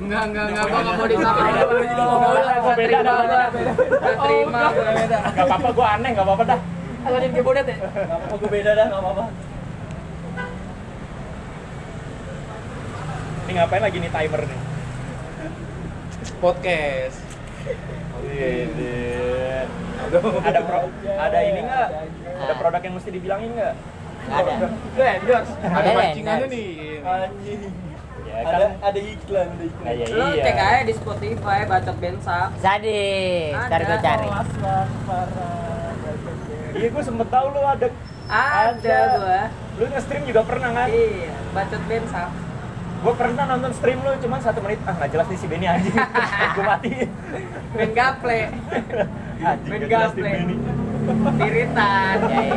Enggak, enggak, enggak, gua enggak mau disamain. Gua beda dah. Gak terima. Gak apa-apa, gue aneh, gak apa-apa dah. Kalau dia bodat ya? Gak apa-apa, gue beda dah, gak apa-apa. Ini ngapain lagi nih timer nih? Podcast. Wede. Ada pro, ada ini nggak? Ada produk yang mesti dibilangin nggak? Nggak ada. Lu endorse. Ada Ada pancingannya endorse. nih. Anjing. Ya kan? ada ada iklan ada iklan Nah, ya Lo iya. cek aja di Spotify bacot bensa. Sadis, ntar gue Ada. cari. parah Iya, gue sempet tahu lu ada. Ada gua. Lu nge-stream juga pernah kan? Iya, bacot bensa. Gue pernah nonton stream lu cuma satu menit. Ah nggak jelas nih si Benny anjing. gue matiin. Main gaple. Main gaple. Piritan. Ya, ya.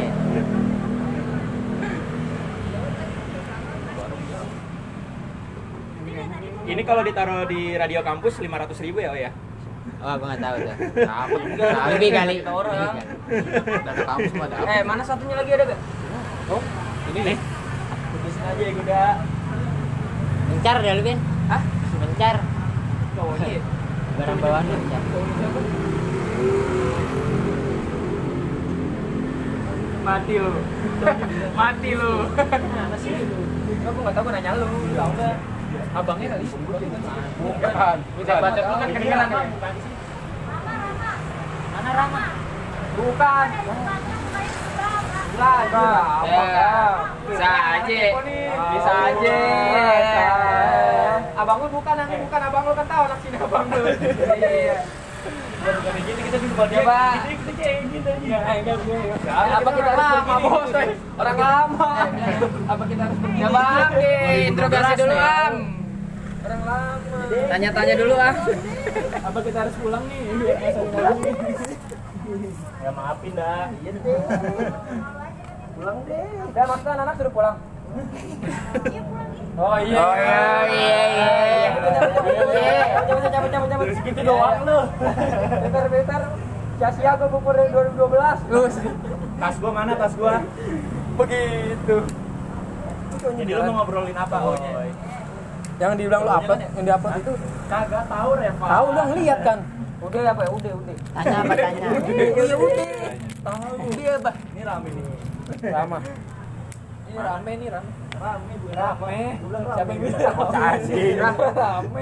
Ini kalau ditaruh di radio kampus 500 ribu ya, oh ya? Oh, gue nggak tahu tuh. Apa enggak? Lebih kali. Orang. Data kampus mah ada apa? Eh, mana satunya lagi ada gak? Oh, ini nih. Putusin aja ya, Guda. Mencar dah lu, Ben. Hah? Mencar. Cowoknya ya? Barang bawaan lu mencar. Mati lu. Mati lu. Mana sih lu? Aku gak tau gue nanya lu. Ya udah. Abangnya kali. Bukan. Bisa bacot lu kan kedengeran ya? Mana Rama? Bukan. Lah, Ya, bisa aja. Bisa aja. Abang lu bukan, nanti bukan abang lu kan tahu anak sini abang lu. Iya. Bukan gini, kita juga dia. Coba. Kita kayak gini aja. Eh, enggak gue. Apa kita lama, bos? Orang lama. Apa kita harus? Coba interogasi dulu Am. Orang lama. Tanya-tanya dulu ah. Apa kita harus pulang nih? Ya maafin dah. Iya Pulang deh. Udah maksudnya anak suruh pulang. Oh iya. Oh iya, iya, iya. Cabut, cabut, cabut, cabut. Terus gitu doang lu. Bentar, bentar. Sia-sia gue bukur dari 2012. Lu Tas gua mana tas gua? Begitu. Jadi lu mau ngobrolin apa? Oh, yang dibilang lu upload yang di upload itu Kagak tahu Reva. tahu lu ngeliat kan Udah apa ya? Udah, udah. Tanya apa tanya? Iya, udah. tahu Iya, Bah. Ini rame nih. lama Ini rame nih, rame. Rame gue Rame. Siapa yang bilang? Rame.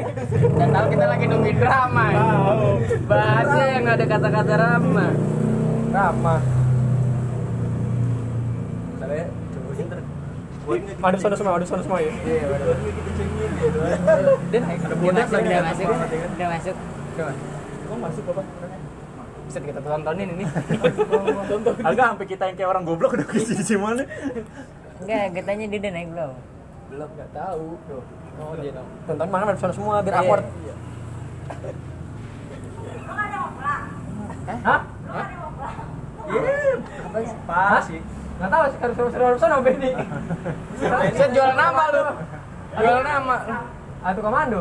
Dan tahu kita lagi nungguin drama. ya. Tahu. Bahasa yang ada kata-kata Saya tungguin ter. ada sana semua ada sana semua ya Dan Ada Udah bodas masuk, lagi udah ada masuk, ya kan? udah masuk. Kok masuk apa? Bisa kita tontonin ini. Agak sampai kita yang kayak orang goblok udah ke sini mana? Enggak, katanya dia udah naik belum? belum enggak tahu. Tuh. Oh, dia tonton mana ada sana semua biar Iya. awkward Hah? Iya. Apa sih? Pas sih. Enggak tahu sih harus harus sono Benny. Saya jual nama lu. Jual nama. Atau komando.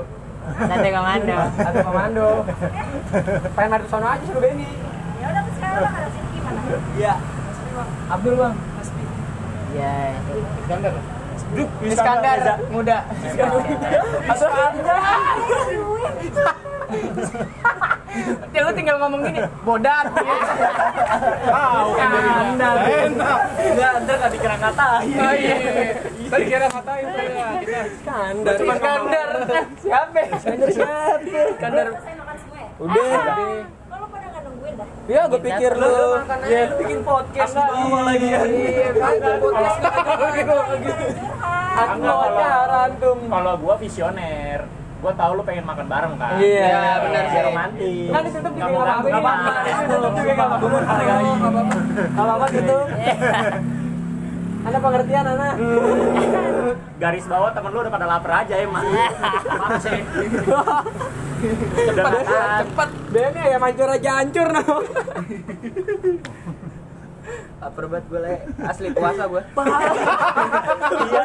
Sate komando. Atau komando. Pengen main sono aja suruh Benny. Ya udah sekarang bang ada sini gimana? Iya. Abdul bang. Ya. Iskandar. Duh, Iskandar muda. Atau Ya lu tinggal ngomong gini, bodat. Tahu kan dari Iskandar. Enak. Enggak, ntar kan dikira ngatain. Oh iya. Tadi kira ngatain saya. Kita Iskandar Iskandar. Siapa? Iskandar siapa makan semua ya? udah Kalau pada nggak nungguin dah. ya gue pikir lu ya lu bikin podcast Aku bawa lagi kan. Iya, kan podcast Aku mau pacaran tuh. Kalau gua visioner, gua tahu lu pengen makan bareng kan. Iya, Ya, benar Biar sih. romantis. Kan ditutup juga Nggak mau nggak ganggu, nggak apa-apa. apa-apa. Ditutup juga nggak apa-apa. Gitu? Anda pengertian, Ana? Garis bawah temen lu udah pada lapar aja emang. Maaf sih. Cepet. Benny ya mancur aja hancur no. Lapar banget gue le. Asli puasa gue. Iya.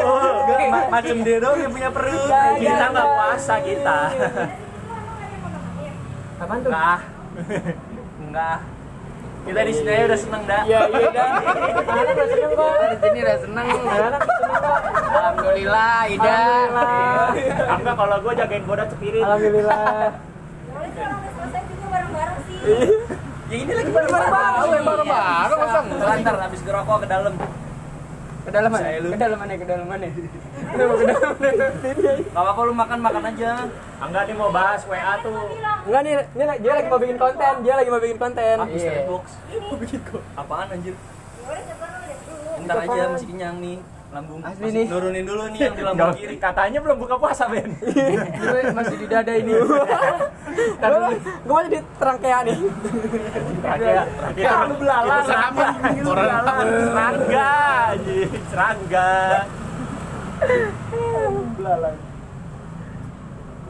Oh, ma- Macam dia dong yang punya perut. Kita nggak puasa kita. Apaan tuh? Enggak. Enggak. Kita di sini aja udah seneng dah. Iya, iya dah. Anak udah seneng kok. Di sini udah seneng. Alhamdulillah, Ida. Alhamdulillah. Enggak kalau gue jagain boda cepirit. Alhamdulillah. Boleh udah selesai juga bareng-bareng sih. Ya ini lagi yang baru-baru masa? Ntar habis ngerokok ke dalam. Ke dalam mana? Ke dalam mana? Ke dalam mana? Gak apa-apa lu makan makan aja. Enggak nih mau bahas WA tuh. Enggak nih, ini lagi- dia lagi mau bikin konten, dia lagi mau bikin konten. Ah, mystery box. Apaan anjir? Ya udah coba lu lihat dulu. Ntar aja masih kenyang nih. Lambung Asli masih nih. nurunin dulu nih yang di lambung kiri. Katanya belum buka puasa, Ben. Gue masih di dada ini. Gue gue mau jadi terangkea nih. Kayak kayak lu belalang. Serangga. Lu belalang. Serangga. Serangga. Belalang.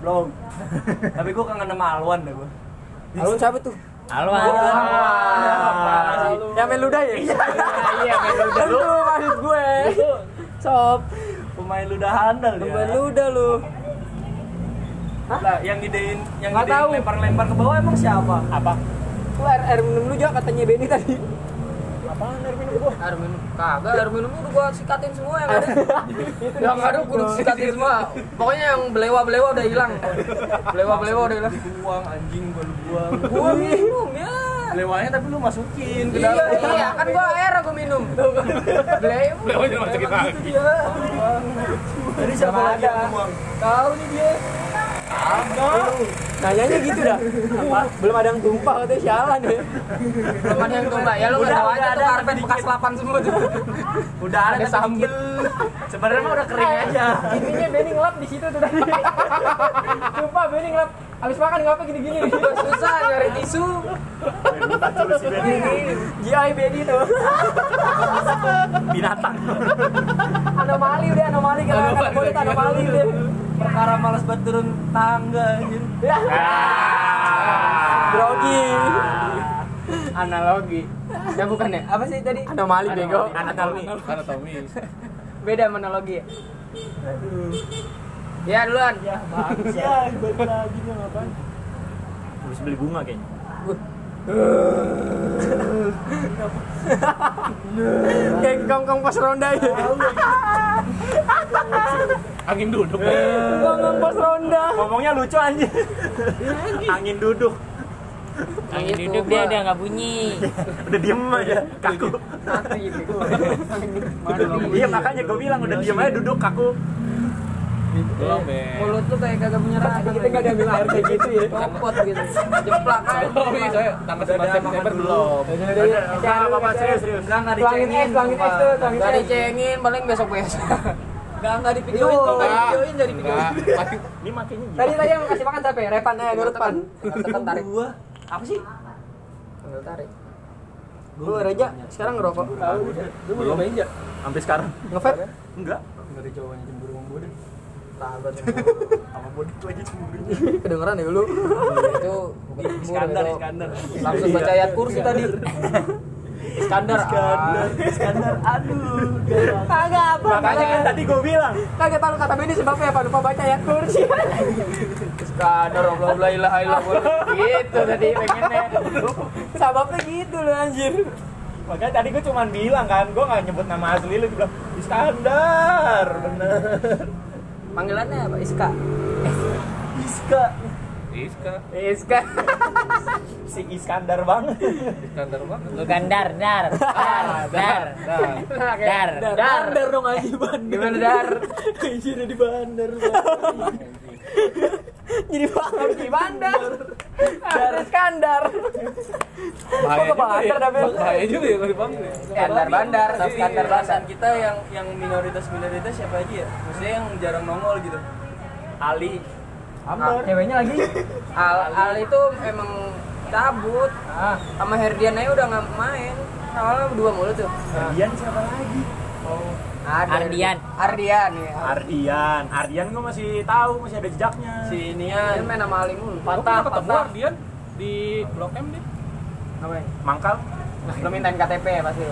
Belum. Tapi gua kangen sama Alwan dah gua. Alun siapa tuh? Alwan. Yang main ludah ya? Iya, main ludah. Itu maksud gue. Sob, Pemain ludah handal dia. main ludah lu. Lah, yang ngidein yang Nggak ngidein tahu. lempar-lempar ke bawah emang siapa? Apa? Lu air, air minum lu juga katanya Benny tadi. Apaan air minum gua? Air minum kagak, air minum udah gua sikatin semua yang ada. yang ada gua udah sikatin semua. Pokoknya yang belewa-belewa udah hilang. Belewa-belewa udah hilang. Buang anjing gua lu buang. Gua minum ya. Lewanya tapi lu masukin ke Iya, dalam. iya, kan gua air gua minum. Belewa. Belewa jangan masukin Jadi siapa lagi yang buang? Tahu nih dia. Nanyanya gitu dah. Apa? Belum ada yang tumpah katanya sialan ya. Belum ada yang tumbak. Ya lu Udah, enggak tahu aja tuh ada, karpet bekas dikit. lapan semua tuh. Udah ada Ada tapi sambel. Sebenarnya mah udah kering aja. Intinya Benny ngelap di situ tuh tadi. Sumpah Benny ngelap. Habis makan ngelapnya gini-gini. Susah nyari tisu. GI Benny tuh. Binatang. Anomali udah anomali kalau kata kulit anomali udah. Perkara malas banget turun tangga. Ya. Grogi. Analogi. Ya bukan ya? Apa sih tadi? Anomali bego. Anatomi. Anatomi. Beda analogi ya? Ya duluan. Ya, balik lagi nih ngapain? Harus beli bunga kayaknya. Kayak gongkong pas ronda ya. Angin duduk. Gongkong pas ronda. Ngomongnya lucu anjir. Angin duduk. Angin duduk dia dia nggak bunyi. Udah diem aja, kaku. Mati gitu. Iya makanya gue bilang udah diem aja duduk kaku. Belum, Mulut lu kayak kagak punya rasa. Kita nggak ambil air kayak gitu ya. Copot gitu. Jeplak aja. Tambah September belum. Enggak apa-apa serius serius. Enggak enggak Tuangin dicengin. es tuh, Enggak es. dicengin, paling besok-besok. Enggak enggak di videoin, kalau nggak di videoin dari videoin. Ini makanya Tadi tadi yang kasih makan siapa ya? Repan eh, Nurut Pan. Tekan tarik. gua. Apa sih? Tinggal tarik. Lu Reja sekarang ngerokok. Lu belum main ya? Sampai sekarang. Ngevape? Enggak. Enggak ada cowoknya cemburu sama gue deh. Sahabat Sama body tuh aja cemburu. Kedengeran ya lu. itu bukan cemburu Iskandar, itu. Iskandar. Langsung baca ayat kursi tadi. Iskandar. Iskandar, ah. Iskandar. Aduh. Kagak apa. Makanya kan tadi gue bilang. Kagak tahu kata Benny sebabnya apa? Lupa baca ayat kursi. Iskandar Allah la ilaha illallah. Gitu tadi pengennya. Sebabnya gitu loh anjir. Makanya tadi gue cuma bilang kan, gue gak nyebut nama asli lu, gue bilang Iskandar, bener Panggilannya apa? Iska. Iska Iska. Iska. Si Iskandar banget Iskandar banget. Bukan dar dar dar dar dar. Dar. Bandar dong anjir bandar. Gimana dar? Anjir di bandar. Jadi bandar di bandar. Bandar dah Ben? Bahaya juga ya kalau dipanggil. Iskandar bandar. Tapi Iskandar bandar. kita yang yang minoritas-minoritas siapa aja ya? Maksudnya yang jarang nongol gitu Ali Amber. Ceweknya lagi. Al, Al itu emang cabut. Ah. Sama Herdian aja udah nggak main. Awalnya berdua mulu tuh. Ardian siapa lagi? Ada Ardian. Ardian ya. Ardian Ardian gue masih tahu, masih ada jejaknya Si Nian main sama Ali mulu. Patah, patah Ardian di Blok M dia. Ngapain? Mangkal Lo mintain KTP ya pasti.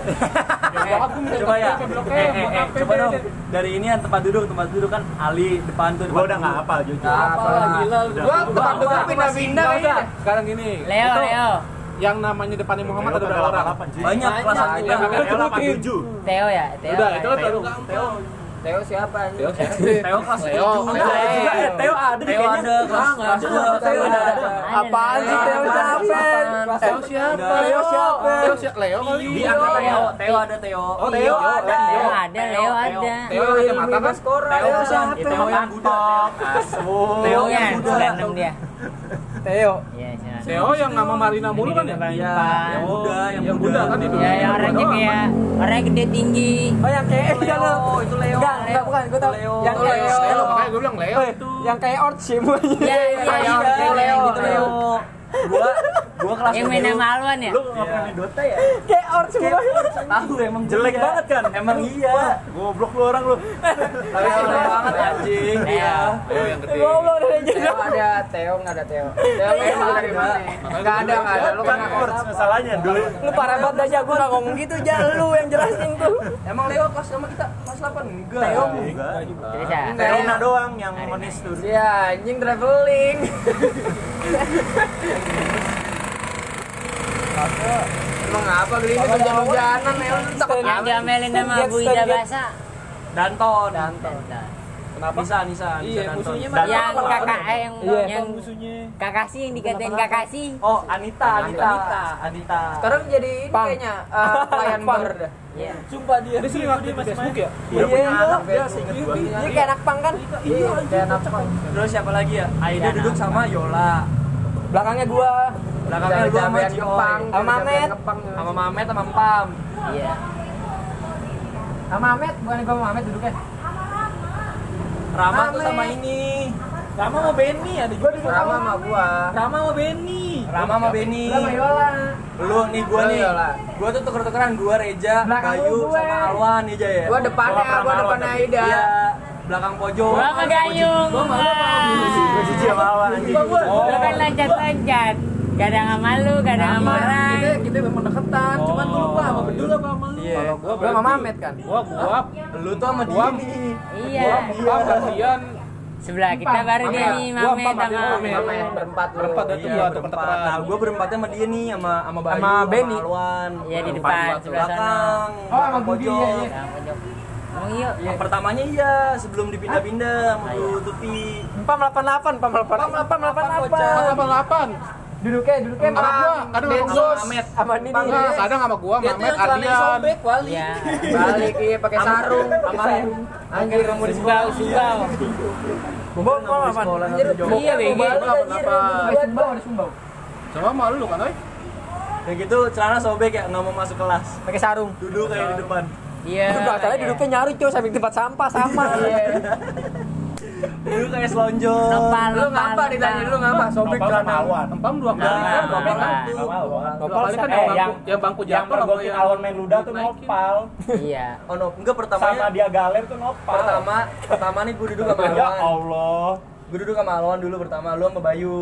coba ya eh, eh, eh, coba dong dari ini yang tempat duduk tempat duduk kan Ali depan tuh gue udah nggak hafal jujur Apa gila Udah. Gua tempat duduk pindah-pindah. Sekarang gini. Leo Leo. Yang namanya depannya Muhammad ada berapa orang? Banyak kelas satu yang 87. Theo ya, Theo. Udah, itu kan baru gampang. Theo siapa ini? Theo Theo kelas Theo. 7. Theo. Eh, Theo ada Theo ada, kelas. Theo ada. Apaan sih Theo siapa? Theo siapa? Theo siapa? Theo siapa? Leo kali. Di angkatan Theo, Theo ada Theo. Oh, Theo ada. Theo Theo ada, Leo ada. Theo yang kacamata kan? Baskoro. Theo Theo siapa? Theo yang budak. Theo yang yang budak. Theo. Iya, siapa? Theo yang sama Marina mulu kan ya? Iya, yang muda, yang Yang muda kan itu. Ya, yang orangnya kayak orangnya gede tinggi. Oh yang kayak Leo, itu Leo. Enggak, enggak bukan, gue tahu. Leo. Yang Leo. Leo. Leo, makanya gue bilang Leo itu. Yang kayak Ort sih semuanya. Iya, iya, Leo, iya, Leo, Leo, gitu Leo. Gua gua kelas Yang main 7. sama Alwan ya? Lu nggak pernah main Dota ya? Kayak Ort semua. Tahu emang jelek banget kan? Emang iya. Goblok lu orang lu. Tapi jelek banget anjing. Iya. Yang gede. Goblok dari Theo ada, Theo nggak ada Theo. Theo emang dari mana? Nggak ada, nggak ada. Lu kan Or, masalahnya dulu. Lu parah banget aja, gue nggak ngomong gitu aja, lu yang jelasin tuh. Emang Leo kelas sama kita kelas 8 enggak? Theo enggak. Ya? Theo doang yang manis tuh. Iya, anjing traveling. Emang apa gini hujan-hujanan ya? Lu takut Yang diomelin sama Bu Ida Basa. Danton. Danton. Kenapa? Nisa, Nisa, Nisa Iya, Danton. musuhnya Yang kakak eh, yang Iya. yang kakasih yang dikatain kakasih. Oh, Anita, Anita, Anita. Sekarang jadi ini Pang. kayaknya eh, pelayan bar dah. Iya. Sumpah dia. Dia sering aktif di Facebook ya? Punya Iya, anak iya. dia, gua. Ini kayak anak pang kan? Iya, kayak anak pang. Terus siapa lagi ya? Aida duduk sama Yola. Belakangnya gua. Belakangnya gua sama Cioy. ngepang, Sama Mamet. Sama Mamet sama Pam. Iya. Sama Mamet, bukan gua sama Mamet duduknya. Rama tuh sama ini. Rama sama Benny ada Gua duduk sama sama gua. Rama sama Benny. Rama sama Benny. Lu sama Yola. Lu nih gua Lu nih. Gua tuh tuker-tukeran gua Reja, Belakang Bayu lu gue. sama Alwan nih Jaya. Gua depannya, gua depannya Aida. Iya, belakang pojok. Gua sama Gayung. Gua jijik sama Alwan anjing. Lu kan loncat-loncat. Kadang sama lu, kadang sama orang. Kita kita memang deketan, cuman gua lupa sama Bedul apa sama lu. Iya. Gua sama Mamet kan. Gua, gua, Lu tuh sama dia nih. Iya. gua gantian. Sebelah kita baru dia nih Gua Mamet empat, sama. Mamet berempat lu. Berempat tuh Iya, gua berempat. Nah, gua berempatnya sama dia nih sama sama Bayu, Sama Benny. Alwan. Iya di depan sebelah sana. belakang. Oh, sama Budi, iya, pojok. iya. Yang iya. Pertamanya iya, sebelum dipindah-pindah sama Bu Tuti. Empam 88, empam 88, empam 88. Sama delapan. Duduknya, duduknya Sama gua, kadang sama gua. Mamet. sama Nini. Nah, kadang sama gua, Mamet, Ardian. sobek, Wali. Iya. Balik iya pakai sarung. Sama Anjir kamu di Sumbau, sumbau. Sumbau mau apa? Anjir, Iya. Sumbau ada Sumbau. Sama malu lu kan, oi? Kayak gitu celana sobek ya, nggak mau masuk kelas. Pakai sarung. Duduk kayak di depan. Iya. Itu iya. duduknya nyari cuy samping tempat sampah sama. Duduk kayak selonjor. Nopal, Lu ngapa ditanya lu ngapa? Sobek celana. Empam dua kali Nopal, kan, dua nopal. kali. Dua Nopal kali kan eh, yang bangku, yang- yang bangku yang jatuh sama mergokin Alwan main luda tuh nopal Iya. Oh no, enggak sama pertamanya. dia galer tuh nopal Pertama, pertama nih gue duduk sama ya Alwan. Allah Gue duduk sama Alwan dulu pertama, lu sama Bayu.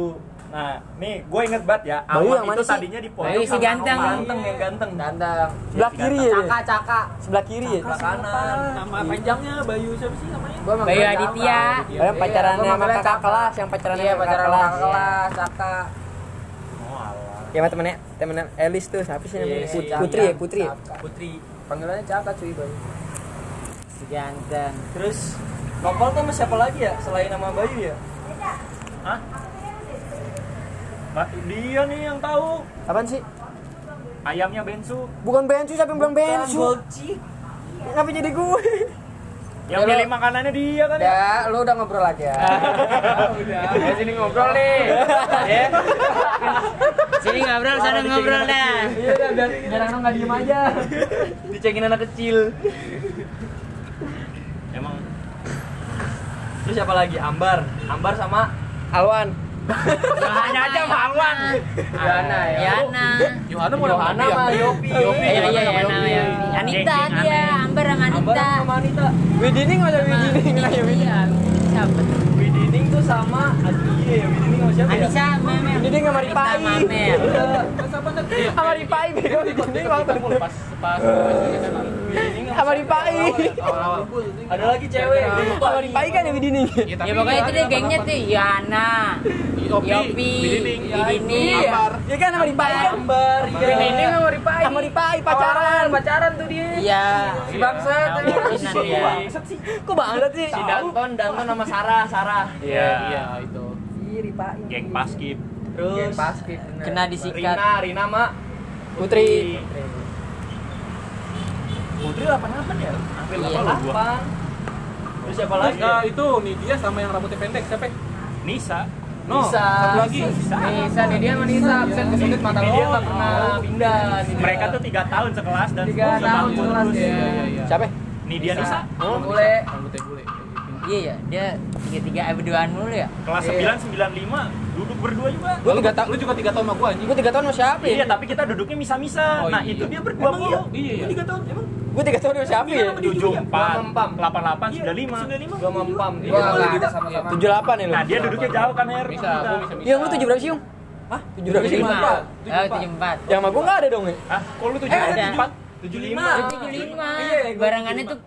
Nah nih gue inget banget ya Bayu yang mana itu sih? tadinya di pojok Bayu si sama ganteng. Ganteng yang ganteng. Dandang. Sebelah kiri ya. Caka, caka. Sebelah kiri ya. Sebelah kanan. Nama panjangnya Bayu siapa sih namanya? Gua Bayu Aditya. Yang pacaran Iya, gua sama kakak kelas, yang pacaran Iya, sama kakak pacaran kelas. kakak kelas, caka. oh alah Ya sama temennya, temennya Elis tuh, siapa sih namanya? Iya, Putri ya, Caka. Putri ya. Putri. Panggilannya Caka cuy, Bayu. Si ganteng. Terus Nopal tuh sama siapa lagi ya selain nama Bayu ya? Hah? Dia nih yang tahu Apaan sih? ayamnya bensu Bukan Bensu, siapa yang bilang Bensu? Golci. Kenapa jadi gue? yang milih makanannya dia kan ya Ya, lu udah ngobrol lagi ya. Udah, ya sini ngobrol nih. Ya. Sini ngobrol, sana ngobrol dah. Iya, udah biar biar orang nggak diem aja. Dicengin anak kecil. emang Terus siapa lagi? Ambar. Ambar sama Alwan. Yohana aja sama Alwan. Yana ya. Yana. Yohana mau Yohana sama Yopi. Yopi. Iya, iya, Yana. ya. Anita dia, Amber sama Anita. sama Anita. Widini nggak ada Widini nggak ya Widini. Iya, siapa tuh? Widining tuh sama sama Adie yang ini sama siapa ya? Anissa Mamel. Ini dia nggak mari pai. Mamel. Sama Ripai bego ini waktu pas pas sama Ripai. Ada lagi cewek. Sama Ripai kan yang di ini. Ya pokoknya itu deh gengnya tuh Yana, Yopi. Iya. Ya kan sama Ripai kan. Gambar, iya. Ini sama Ripai. Sama Ripai pacaran. pacaran tuh dia. Iya. Si bangsat. Ini dia. Kok banget sih? Si Danton, Danton sama Sarah, Sarah. Iya. iya itu Ih, Ripai. Geng paskib. Terus Basket. bener. Kena disikat. Rina, Rina mak. Putri. Putri 88 ya? Hampir Iya. 82. 8. Terus siapa lagi? Nah, itu Nidia sama yang rambutnya pendek siapa? Nisa. No, Nisa. satu lagi. Nisa nih dia sama Nisa absen kesundut mata lo. dia nggak pernah pindah. Nisa. Mereka tuh tiga tahun sekelas dan Tiga tahun sekelas ya. Iya, iya, iya. Siapa? Nidia Nisa. Oh, boleh. Rambutnya bule. Iya ya, dia tiga tiga eh berduaan mulu ya. Kelas Iya. 9 95 duduk berdua juga. Gue tiga tahun. Lu juga tiga tahun sama gua anjing. Gue tiga tahun sama siapa Iya, ya? tapi kita duduknya misa-misa. Oh, nah, iya. itu dia berdua Emang mulu. iya? Iya, iya. Gua tiga tahun emang. Gue tiga tahun sama siapa ya? 74, Mempam. 88, Iya, 95. 95. Gua mempam. Gua enggak ada sama-sama. Tujuh delapan ya. Nah, dia duduknya jauh kan, Her. Bisa, gua bisa bisa. Yang lu tujuh berapa sih, Yung? Hah? Tujuh berapa sih? Tujuh lima. Tujuh Oh, empat. tujuh empat. Yang sama gue nggak ada dong ya? Hah? Kok lu Ada. 74? 75. Tujuh lima. Iya, gua Barangannya tuh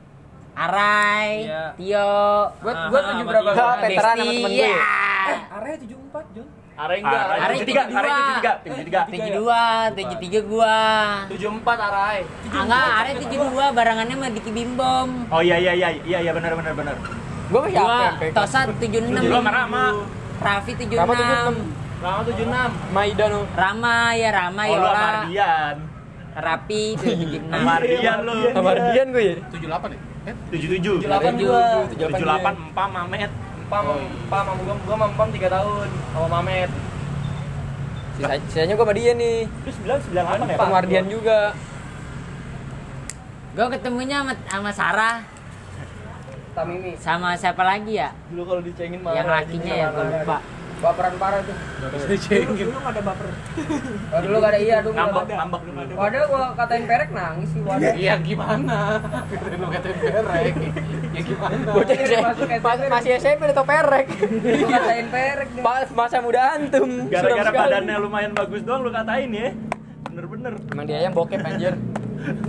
Arai, Iya. Tio, Gua gua tujuh berapa? Enggak, veteran sama temen gue. Iya. Area 74, Jon. Area Are enggak. Are 73, tiga Are dua. 73, 73. Tujuh dua, tujuh tiga gua. 74 Arai. Ah, Enggak, Are tujuh dua, barangannya sama Diki Bimbom. Oh iya iya iya iya iya benar benar benar. Gue sama siapa? Gua yang Tosa tujuh enam. Lu sama Rama. Raffi tujuh Rama tujuh enam. enam. Rama 76. Maida no. Rama ya Rama Oh, lu sama Yola. Ardian. Rapi tujuh enam. Sama Ardian lu. Sama Ardian gue ya. 78 ya? Eh, 77. 78 gua. 78 Empam Mamet. Pam, pam sama gua, gua sama pam 3 tahun sama Mamet. Sisa, sisanya gue sama dia nih. Terus 9 98 ya? Sama Ardian juga. Gua ketemunya sama, sama Sarah Tamimi. sama siapa lagi ya? Dulu kalau dicengin marah. Yang lakinya ya gua lupa. Baperan parah tuh. Cengin. Oh, dulu gak ada iya dulu. Ngambek nggak ada. ngambek. Wadah gua katain perek nangis sih wadah. Iya gimana? Lu katain perek. Ya gimana? Masuk SMP. Mas- Masih SMP udah tau perek. Gua katain perek. Pas masa muda antum. Gara-gara badannya lumayan bagus doang lu katain ya. Bener-bener. Emang dia yang bokep anjir.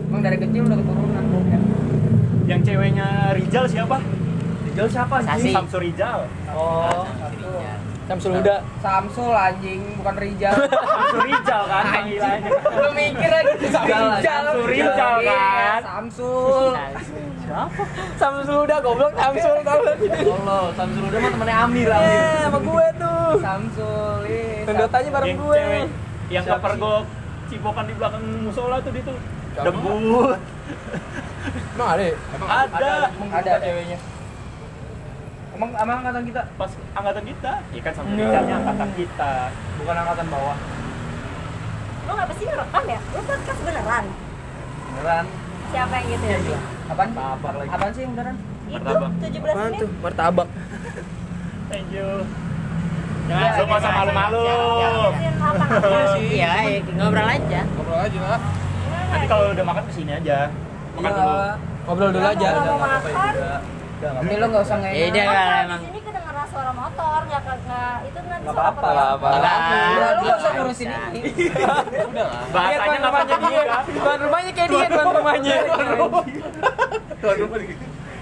Emang dari kecil udah keturunan bokep. Yang ceweknya Rijal siapa? Rijal siapa Sasi. Samsu Rijal. Oh. Samsul Huda. Samsul anjing bukan Rijal. Samsu Rijal kan panggilannya. Lu mikir lagi Rijal. Samsul Rijal Iya, kan. Samsul. Samsul Huda goblok Samsul tau lu. Allah, Samsul udah mah temennya Amir, Amir. Eh, sama gue tuh. Samsul. ih, Pendotanya bareng Yang gue. cewek yang kepergok cipokan di belakang musola tuh di tuh. Debut. Emang ada ya? Ada. Ada ceweknya. Emang emang angkatan kita Pas angkatan kita. Iya kan Samsu Rijalnya angkatan kita. Bukan angkatan bawah. Lo ngapa sih ngerekam ya? Lo podcast beneran? Beneran. Siapa yang gitu ya? apaan? Tabar lagi. Apaan sih yang beneran? Itu Martabak. 17 Apaan menit. tuh? Martabak. Thank you. Ya, Jangan lu nggak usah malu-malu. Iya, ya, ngobrol aja. Ngobrol aja lah. Nanti kalau udah makan ke sini aja. Makan dulu. Iya. Ngobrol dulu aja. Mau makan, Ini lo nggak usah ngeyel. kalau di emang. sini kedengeran suara motor, nggak nggak itu nanti Nggak suara apa-apa, motor. nggak apa-apa. Lu nggak usah ngurusin ini. Udah lah. Bahasanya nggak pakai dia. Tuan rumahnya kayak dia tuan rumahnya.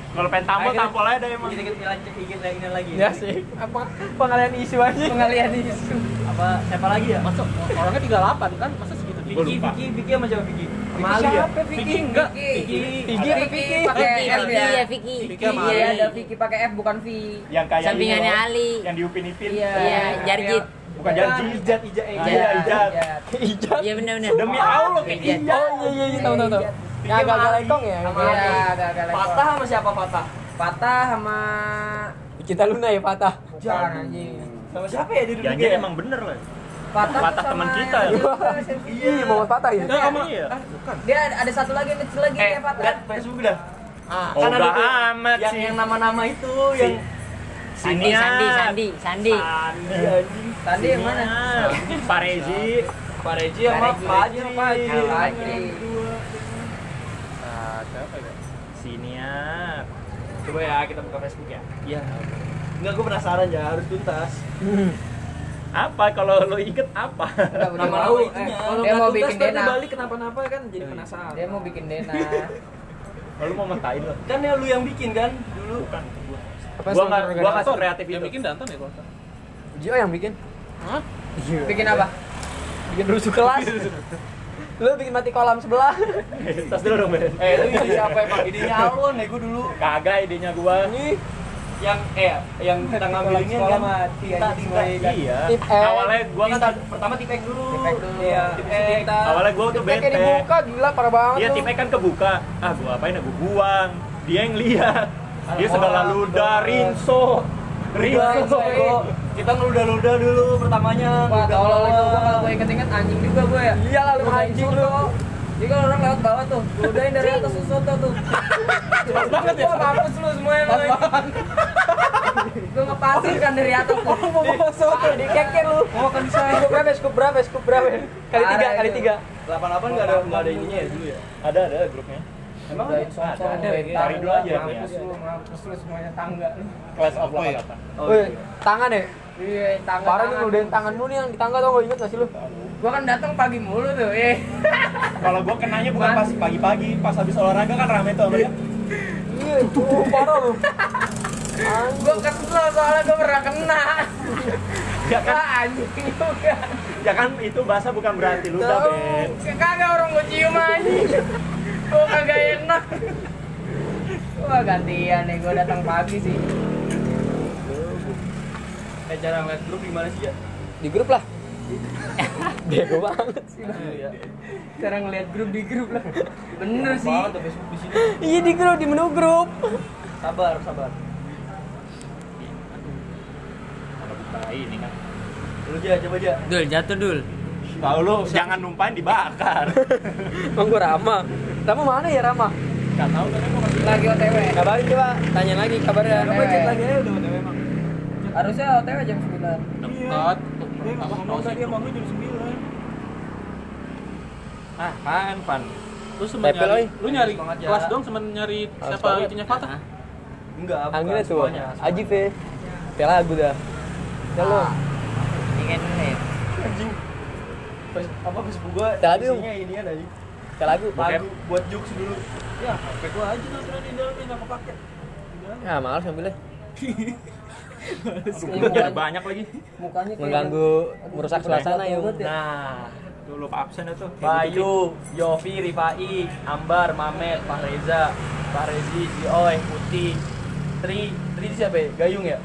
Kalau pengen tampol tampol aja deh emang. Dikit-dikit lanjut dikit lagi ini lagi. Ya sih. Apa pengalian isu aja. Pengalian isu. Apa siapa lagi ya? Masuk orangnya 38 kan? Masa segitu? Vicky. Vicky, Vicky sama siapa Vicky? Sama Ali ya? Siapa Vicky? Vicky enggak. Vicky. Vicky apa Vicky? pakai Vicky, F Vicky ya. ya Vicky. Vicky Iya, Ali. ada Vicky pakai F bukan V. Yang kayak Sampingannya Ali. Yang diupin-ipin. Iya. Iya, Jarjit. Bukan janji. Ijat, ijat, ijat. Iya, Ijat. Ijat. Iya benar-benar. Demi Allah kayak Ijat. Ijat. Oh iya iya iya tahu tahu tahu. Yang agak-agak lekong ya. Iya, agak-agak lekor. Patah sama siapa Patah? Patah sama Kita Luna ya patah. Jangan anjing. Sama siapa ya di dulu Jangan emang bener loh. Patah, Patah teman kita ya? Iya, mau patah ya. Enggak sama. Iya. Dia ada, satu lagi kecil lagi Eh, patah. lihat Facebook dah. Ah, Oh, Kan ada amat yang sih. yang nama-nama itu yang Sandi, Sandi, Sandi, Sandi. Sandi. anjing. Tadi yang mana? Pak Rezi. Pak Reji sama Pak Pak Haji sama Pak Haji. Pak Haji. Nah, siapa ya? Siniar. Coba ya kita buka Facebook ya. Iya. Enggak, gue penasaran ya, harus tuntas. Apa kalau lo inget apa? Nama mau. lu Eh. Kalau Dia nggak mau bikin dena. dibalik kenapa-napa kan jadi penasaran. Dia mau bikin dena. Lo mau mentahin lo? Kan ya lu yang bikin kan dulu. Bukan. Apa Gua nggak, gua nggak kreatif Yang bikin Danton ya kalau nggak. Gio yang bikin. Bikin apa? Bikin rusuh kelas. Lu bikin mati kolam sebelah. Tas dulu dong, Ben. Eh, itu ide siapa emang? Idenya Alon ya gue dulu. Kagak idenya gua. Yang eh yang kita ngambilinnya Sekolah kan tinta tinta. Iya. Tip X. Awalnya gua kan Tinta. pertama tipek dulu. Tipek dulu. Iya, Tipek tipek tinta. awalnya gua tuh Tipek bete. dibuka gila parah banget Iya, tipnya kan kebuka. Ah, gua apain ya? Gua buang. Dia yang lihat. Dia segala ludah, rinso. Rinso. Kita ngeludah-ludah dulu pertamanya. Wah, itu bawah. gua kalau gue inget-inget anjing juga gue ya. Iya lah lu anjing lu. Jadi kalau orang lewat bawah tuh, lu udahin dari atas soto tuh. Pas banget ya. Gua mampus lu semuanya lu. Gue ngepasin kan dari atas tuh. Mau bawa soto dikeker lu. Mau makan di sana. Scoop berapa? Scoop berapa? Scoop berapa? Kali tiga, kali tiga. 88 enggak ada enggak ada ininya ya dulu ya. Ada ada grupnya. Emang ada, udahin cari dulu aja, Mampus ya. lu, mampus lu semuanya tangga. Class of 88. Oh, Woi, iya. tangan ya? Iya, tangga. Parah lu tangan. udahin tangan lu nih yang di tangga tau gak inget gak sih lu? Gua kan datang pagi mulu tuh, eh. Kalau gua kenanya bukan pas pagi-pagi, pas habis olahraga kan rame tuh. Iya, tuh parah lu. Gua kesel soalnya gua pernah kena. Ya kan, Ah, anjing juga. ya kan itu bahasa bukan berarti Tahu, Ben. kagak orang gua cium anjing. Gua kagak enak. Wah gantian nih, gua datang pagi sih. Eh cara ngeliat grup gimana sih ya? Di grup lah. Bego banget sih. Iya. Cara ngeliat grup di grup lah. Bener sih. Banget tuh Facebook di sini. Iya di grup, di menu grup. Sabar, sabar. Kalau buka ini kan. Lu aja coba aja. Dul, jatuh dul. Tahu lu jangan numpain dibakar. Emang gua Rama. Rama mana ya Rama? Enggak tahu kan gua masih Lagi OTW. Kabarin coba, tanya lagi kabarnya. Coba cek lagi aja udah udah memang. Harusnya OTW jam 9. Dekat. Apa ngomong tadi sama gue jam 9. Ah, pan, pan. Lu semen nyari, oi. lu nyari ya. kelas dong semen nyari siapa banget. itunya Fatah. Enggak, bukan Anginnya tuh. semuanya. Aji Fe. Kayak lagu dah. Ya lu. Ingat nih. Anjing. Apa Facebook gua isinya ini ada anjing. Kayak lagu. Lagu buat jokes dulu. Ya, HP gua aja di dalamnya enggak kepake. Ya males ngambilnya. Udah banyak lagi. Mukanya kayak Mengganggu merusak suasana ya. Nah, Tuh lupa absen itu. Bayu, Yofi, Rifai, Ambar, Mamet, Pak Reza, Pak Rezi, Sioy, Putih, Tri, Tri siapa ya? Gayung ya?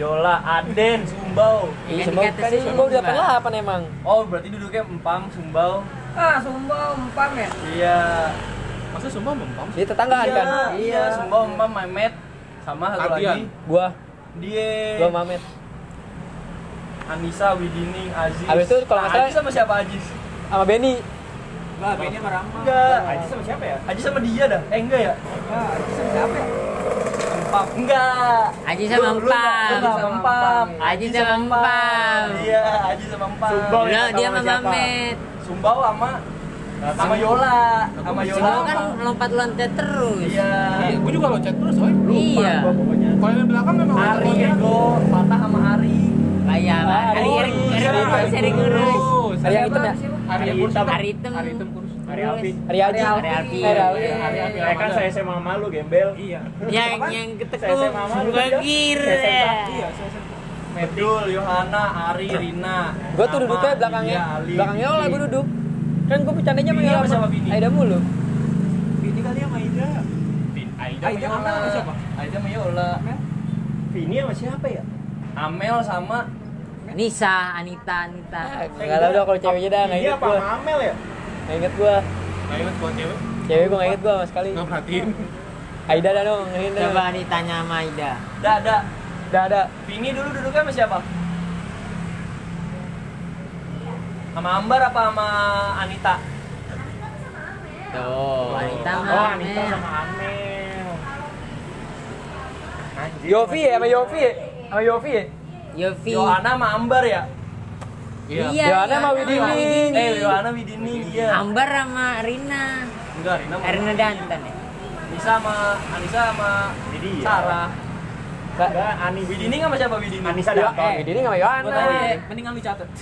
Yola, Aden, Sumbau. Iya, semua dikata kan sih, semua udah. 8 emang. Oh, berarti duduknya Empang, Sumbau. Ah, sumbau, empam ya? Iya. Masa semua mempam? Dia tetanggaan iya, kan? Iya, Sumbau, Empang, Mamet, sama satu lagi. Gua, Dia, gua Mamet. Anissa, Widining, Aziz. Abis itu kalau nggak Nah, salah- Aziz sama siapa Aziz? Sama Benny. Enggak, Benny sama Rama. Enggak. Aji sama siapa ya? Aziz sama dia dah. Eh, enggak ya? Enggak, itu sama siapa ya? Empam. Enggak. Aji sama Empam. sama Empam. Aji sama Empam. Iya, Aji sama Empam. Yang dia sama? Mamet. Sumbau sama sama Yola, sama Yola. Semua kan sama- lompat-loncat terus. Iya. Gue juga loncat terus, oi. Iya. Gua pokoknya. Kalau yang belakang memang Ari, Ego, Patah sama Ari. Kayak hari hari Ari, Ari, kurus, kurus. Hitam ya? Hitam. Hitam. Hari hitam kurus. Hari Alfi. Hari Aji. Hari Alfi. Hari Alfi. Hari Alfi. Eh kan saya SMA malu gembel. Iya. Yang yang Saya ketekuk SMA malu kan, bagir. Saya SMA. Iya, saya saya. Medul, Yohana, Ari, Rina. Gua tuh duduknya belakangnya, belakangnya Yola Vini. gua duduk. Kan gua bercandanya Vini sama apa sama Vini? Aida mulu. Ini kali sama Ida. Aida. Aida sama siapa? Aida sama Yola. Vini sama siapa ya? Amel sama Nisa, Anita, Anita. Enggak tahu dah kalau ceweknya dah, enggak Vini inget apa gua. sama Amel ya? Enggak inget gua. Nggak ingat buat cewek. Cewek gua enggak inget gua sama sekali. Nggak perhatiin. Aida dah dong, dah. Coba ditanya sama Ida. Da, da. Udah ada. Vini dulu duduknya sama siapa? Sama Ambar apa sama Anita? Tuh, Anita sama Oh, Anita sama Amel. Anjir, Yofi ya, sama Yofi ya? Sama Yofi ya? Yofi. Yohana sama Ambar ya? Iya. Yohana sama Widining. Eh, Yohana Widining, iya. Ambar sama Rina. Enggak, Rina sama Rina Dantan ya. Anissa sama Anissa sama dia. Sarah. Enggak, Ani Widini sama siapa Widini? Anissa Danton. eh, ini nggak sama Yohana. Mendingan lu catat.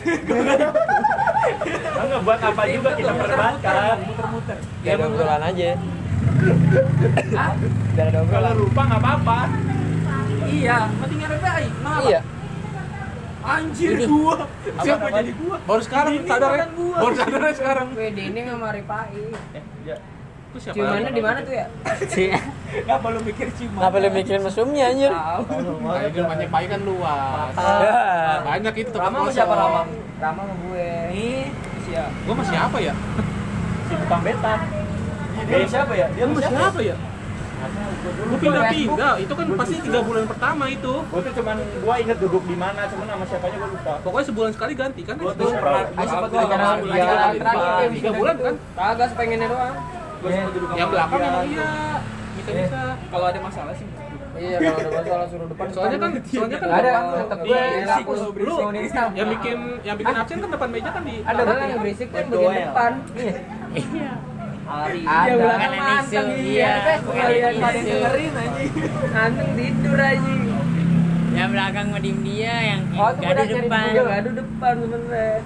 Enggak buat apa juga kita perdebatkan. Muter-muter. Ya ada obrolan aja. Biar ada Kalau lupa nggak apa-apa. Iya, mendingan RPI. Kenapa? Iya. Anjir gua. Siapa jadi gua? Baru sekarang Ini sadar ya? Baru sadar ya sekarang. Weh, ini sama Ripai. Eh, ya. Itu siapa? Ciumannya di mana tuh ya? Enggak perlu mikir ciuman. Ngapa lu mikirin mesumnya anjir? Kayak gitu banyak bayi kan luas. Ya. Banyak itu tempat Rama sama siapa Rama? Rama sama gue. Nih, siapa? Gua masih apa ya? Si tukang beta. Dia sama siapa ya? Dia sama masih siapa? apa ya? Gua pindah-pindah. Itu kan pasti tiga bulan pertama itu. Gua tuh cuman gua inget duduk di mana, cuman nama siapanya gua lupa. Pokoknya sebulan sekali ganti kan? Gua tuh pernah Ah, sempat sama sama dia. dia. Kayak Tiga bulan kan? Kagak sepengennya doang. Yang belakang dia. emang iya. Bisa-bisa. Kalau ada masalah sih. Iya, kalau ada masalah suruh depan. Soalnya kan, soalnya kan ada, Iya, gue Lu berisik. yang bikin yang bikin absen kan depan meja kan di Ada malah yang berisik kan bagian depan. Ari. Ada. Bukan yang isu, iya. Bukan yang dengerin anjing. Anteng tidur anjing. Yang belakang mau diem dia, yang Oh, cari depan. gaduh depan sebenarnya.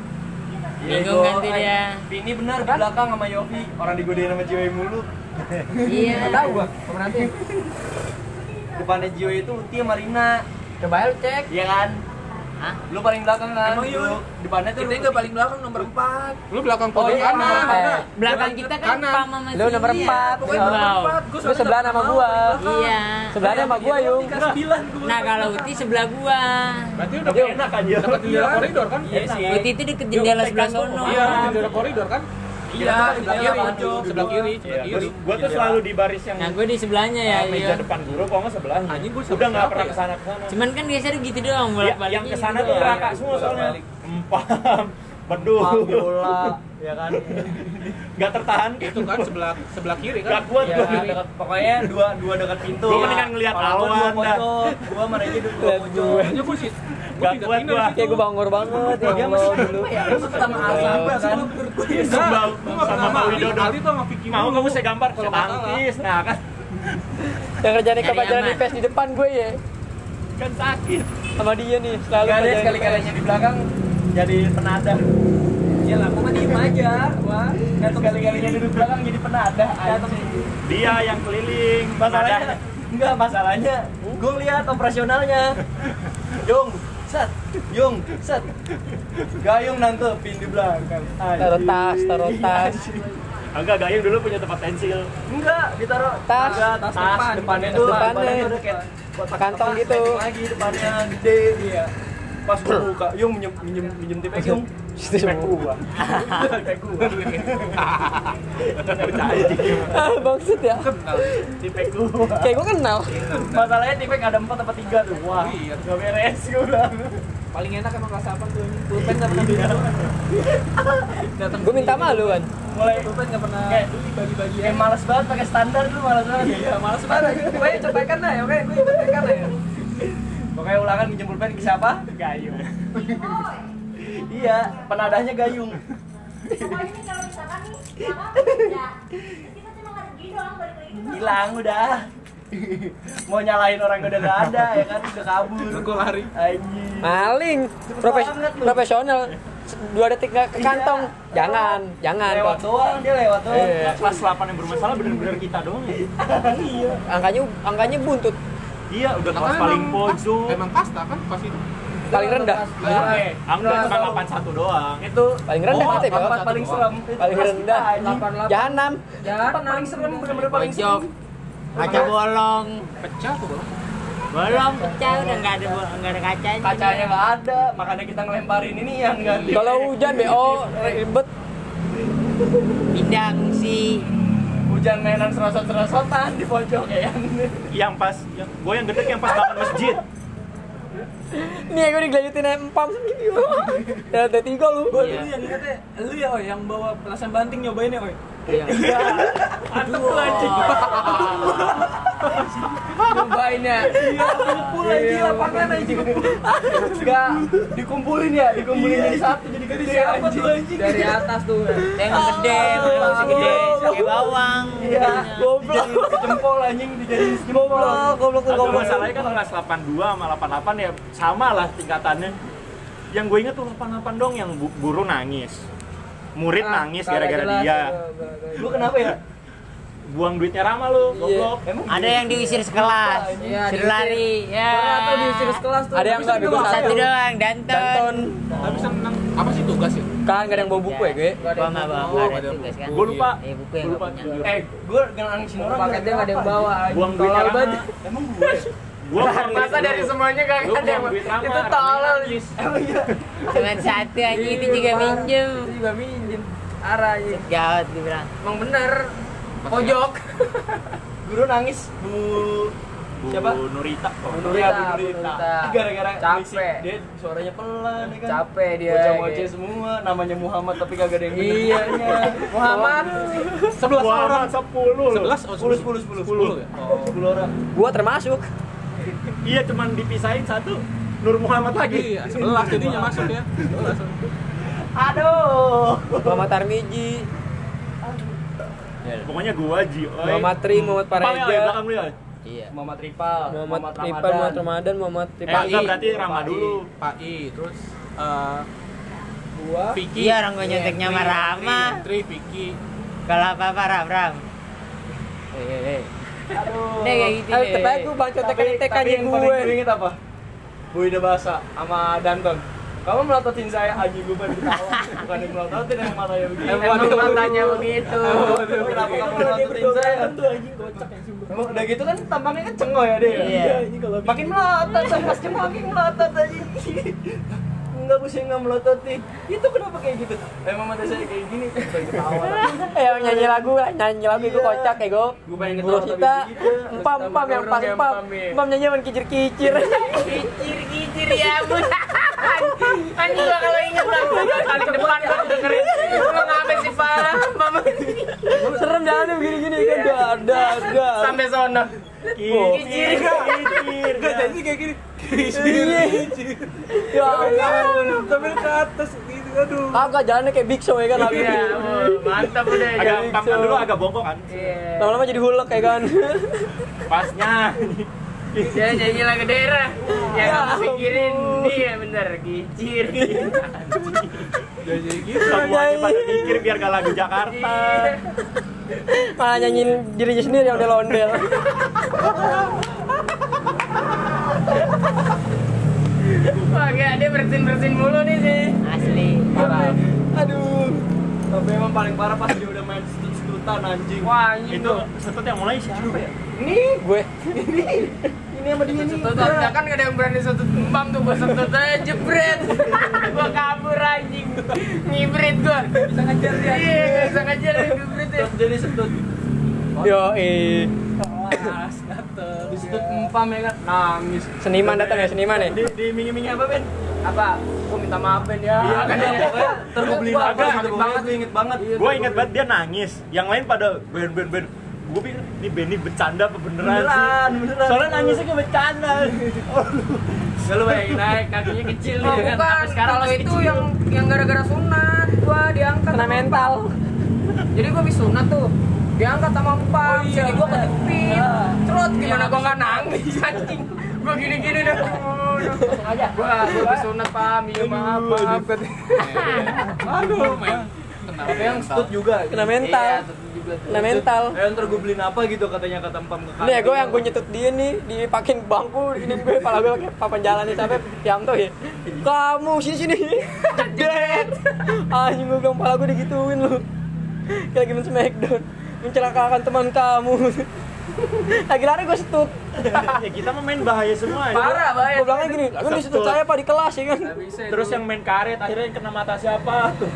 Bingung kan tuh dia. Ini benar di belakang sama Yofi, orang digodain sama cewek mulu. Iya. Enggak tahu gua, gua berarti. Depannya Jio itu Uti sama Rina. Coba lu cek. Iya kan? Hah? Lu paling belakang kan? Emang iya? Lu Depannya tuh Kita enggak paling belakang nomor 4. Lu belakang Oh, pojok iya. kanan. Eh, Belakang kita kan Kanan. Sama Lu nomor Cindy ya. empat. Pokoknya Wow. nomor 4. Gua Lu sebelah sama gua. Iya. Sebelahnya sama gua, Yung. Kelas 9 gua. Nah kalau Uti sebelah gua. Berarti udah enak aja. dekat jendela koridor kan? Iya sih. Uti itu deket jendela sebelah sono. Iya, di jendela koridor kan? Iya, sebelah iya, kiri, sebelah kiri, Iya, sebelah gua, kiri. gua tuh selalu di baris yang Nah gue di sebelahnya ya. meja Iya. depan guru, kok nggak sebelah. Anjing gua udah nggak pernah ya? ke sana ke sana. Cuman kan biasanya gitu doang Ya, bolak-balik. yang ke sana tuh neraka semua soalnya. Empam, bedul, Pam bola, ya kan? nggak tertahan. Itu kan sebelah sebelah kiri kan? kuat Ya, gua. dekat, pokoknya dua dua dekat pintu. Gua mendingan ngeliat dua awan gua sama Regi dua pojok. gue. Gua Gua kuat gua. di. Kayak gue bangor banget ya Dia masih dulu. apa ya? Lu sama Alsaba kan? Sama Gua pernah sama sama Widodo. Sama Vicky Mau kamu saya gambar, Kalau tangkis. Nah kan Yang kerjaan ke Nyari pelajaran aman. IPS di depan gue ya. kan sakit. Sama dia nih, selalu Gak ada sekali-kalinya di belakang jadi penada. Ya lah, gua mah diem aja. Wah, Gak sekali-kalinya duduk belakang jadi penada. Dia yang keliling. Masalahnya enggak masalahnya. Gue lihat operasionalnya. Yung, set, Yung, set. Gayung nangkepin di belakang. Taruh tas, taruh tas. Enggak, Gayung dulu punya tempat pensil. Enggak, ditaruh Tas. enggak, tas, depan. depannya Tas tuh depannya. depannya udah kayak kotak Kantong gitu. lagi depannya gede dia. Pas gue buka, Yung minjem minjem minjem tipek Yung. Tipek gua. Tipek gua. Percaya sih. Ah, bangsat ya. Tipek gua. Kayak gue kenal. Masalahnya tipek ada empat apa tiga tuh. Wah, Iya. gak beres gue bilang. Paling enak emang kelas 8 tuh. Pulpen enggak pernah beli. Datang Gue minta malu kan. Mulai Pulpen enggak pernah Kayak- bagi-bagi kayak males banget pakai standar dulu males banget. Iya, malas banget. gue copekan dah ya, oke, gue copekan lah ya. Pokoknya ulangan minjem pulpen ke siapa? Gayung. Iya, penadahnya Gayung. Pokoknya nih kalau misalkan nih, lama kerja, kita cuma ngadep gini doang, balik lagi tuh Hilang udah. Mau nyalahin orang udah gak ada ya kan udah kabur. Gua lari. Anjing. Maling. Profes profesional. Dua detik nggak ke Iya. kantong. Jangan, jangan. Lewat doang dia lewat doang. Iya. Kelas 8 yang bermasalah bener-bener kita doang ya. Iya. Angkanya angkanya buntut. Iya, udah kelas paling pojok. Emang kasta kan pas itu. Paling rendah. Oke. Enggak, cuma 81 doang. Itu Paling rendah oh, kita ya, Bang? paling serem. Paling rendah. Jahanam. Tempat paling serem bener-bener paling serem. Kaca bolong. Pecah tuh bang. Bolong pecah udah nggak ada nggak ada kacanya. Kacanya nggak ada, makanya kita ngelemparin ini yang ganti. Kalau hujan BO ribet. Pindah ngungsi. hujan mainan serosot-serosotan di pojok ya. Yang pas, yang, gue yang gede yang pas bangun masjid. Nih gue digelayutin empam gitu. Ya ada tiga lu. Gue dulu yang ingetnya, lu ya Oi, yang bawa pelasan banting nyobain ya Oi. Iya. Mantep tuh anjing. Nyobain ya. Iya, lagi lapangan anjing. Enggak dikumpulin ya, dikumpulin jadi satu jadi gede siapa tuh anjing. Dari atas tuh. Emang gede, emang masih gede. Kayak bawang. Iya, goblok. Jempol anjing dijadiin jempol. Goblok Atau masalahnya kan kelas 82 sama 88 ya sama lah tingkatannya. Yang gue inget tuh 88 dong yang guru nangis. Murid Ah, nangis gara-gara dia. Lu kenapa ya? Buang duitnya Rama lu, goblok. Emang Ada yang diusir sekelas. Iya, Suruh lari. Ya. Diusir sekelas tuh. Ada yang enggak bego Satu doang, Danton. Danton. Tapi seneng. Apa sih tugas ya? Kan gak ada yang bawa buku ya, gue. Gua enggak bawa, enggak kan. Gue lupa. Eh, buku yang Gua enggak lupa. punya. Eh, gue gak nangsin orang. Paketnya nggak ada yang bawa. Buang duitnya Rama. Emang gue. Gua Masa dari semuanya gak Lu ada Itu tolol. iya. Cuma satu anjing itu Iya, juga minjem. Itu juga minjem. Arah anjing. Gawat dibilang. Emang bener. Pojok. Guru nangis. Bu Bu Siapa? Nurita. Oh, Bu Nurita, Bu Bu Nurita. Nurita. Gara-gara Capek. Dia suaranya pelan ya kan. Capek dia. Bocah ngoceh kayak- semua, namanya Muhammad tapi kagak ada yang. Iya. Muhammad. 11 orang. 10. 11 oh 10 10 10 10 ya? Oh, 10 orang. Gua termasuk. Iya, cuman dipisahin satu. Nur Muhammad lagi. Iya, 11 jadinya masuk ya. 11. Aduh. Muhammad Tarmiji, Pokoknya gua Ji. Muhammad Tri, Muhammad Bang, ya, Pareja, belakang lu ya. Iya. Muhammad Ripal, Muhammad Ripal. Muhammad Ramadan, Muhammad Eh, Ripal. enggak berarti Rama dulu. Pak I, terus eh Gua. Vicky. Iya, orang gua nyonteknya sama Rama. Tri, Vicky. Kalau apa-apa Ram, Ram. Eh, eh, eh. Aduh. Udah kayak gitu Eh, tetep gue bang contekan Tapi, TK tapi yang paling gue gue. inget apa? Bu Ida Basa sama Danton. Kamu melototin saya anjing gue pada ketawa. Bukan yang melototin yang matanya begini. Emang matanya begitu. Kenapa kamu melototin saya? Emang udah gitu kan tampangnya kan cengoy ya dia. Iya. Makin melotot, pas cengok makin melotot aja. Enggak bisa nggak melototin. Itu kenapa kayak gitu? Emang mata saya kayak gini. Ketawa. Eh, yang nyanyi lagu, nyanyi lagu gue kocak ya gue. Gue pengen ketawa kita, empam empam yang pas Yang empam, empam, iya. empam nyanyi emang kicir-kicir. Kicir-kicir ya ampun. Anjing gua kalau inget lagu kali depan gua dengerin. Lu ngapain sih parah? Mama Serem jalannya begini-gini kan, dah, dah, dah. sampai sono. Kicir, kicir. Enggak jadi kayak gini. Iya. Ya ampun. Sambil ke atas gitu. Aduh. Kagak jalannya kayak Big Show ya kan lagu. Iya, mantap udah. Agak jangan. kan dulu agak bongkok kan. Iya. Lama-lama jadi hulek kayak kan. Pasnya. Dia nyanyi lagu daerah. Yang aku pikirin dia bener kicir. Jadi gitu. Semuanya pada mikir biar gak lagu Jakarta. Malah nyanyiin dirinya sendiri yang udah londel. Wah, kayak dia bersin-bersin mulu nih sih. Asli. Parah. Aduh. Tapi emang paling parah pas dia udah main setut-setutan anjing. Wah, anjing Itu setut yang mulai siapa ya? Ini Gue. ini ini sama dia nih. Setut ya kan gak ada yang berani setut empam tuh gua setut aja jebret. gua kabur anjing. Ngibrit gua. Bisa ngejar dia. Iya, bisa ngejar ngibrit ya. Terus jadi setut. Yo, eh. Kelas dateng. Di setut empam ya kan nangis. Seniman datang ya, seniman ya. Di, di mingi-mingi apa Ben? Apa? Gua minta maaf Ben ya. Iya kan ya, Wah, apa gua gitu sakit banget banget. gue inget banget. Gue inget banget dia nangis. Yang lain pada ben ben ben. Gue pikir ini Benny bercanda apa beneran, Beneran, sih? beneran. Soalnya nangisnya kayak bercanda. Gak lu bayangin naik kakinya kecil Oh, nih kan. bukan. Sekarang Kalau itu kecil. yang yang gara-gara sunat gua diangkat Kena mental. Jadi gua habis sunat tuh diangkat sama empam, Oh, iya, sini gua kejepit, cerot gimana Iya, gua nggak nangis anjing, gua gini-gini dah, Langsung aja. Gua gua habis sunat pam, iya maaf maaf. Aduh, men. Tapi yang setut juga. Kena mental. Iya, Kena mental. Eh ntar gue beliin apa gitu katanya kata empam ke Nih gue yang gue nyetut dia nih dipakin bangku ini gue pala gue kayak papan jalan nih sampai Yanto ya kamu sini sini dead anjing gue bilang pala gue digituin lu kayak lagi main smackdown mencelakakan teman kamu lagi lari gue setut ya kita mah main bahaya semua. ya. Parah bahaya. gue bilangnya gini kan di setut saya pak di kelas ya kan Terus itu. yang main karet akhirnya yang kena mata siapa tuh?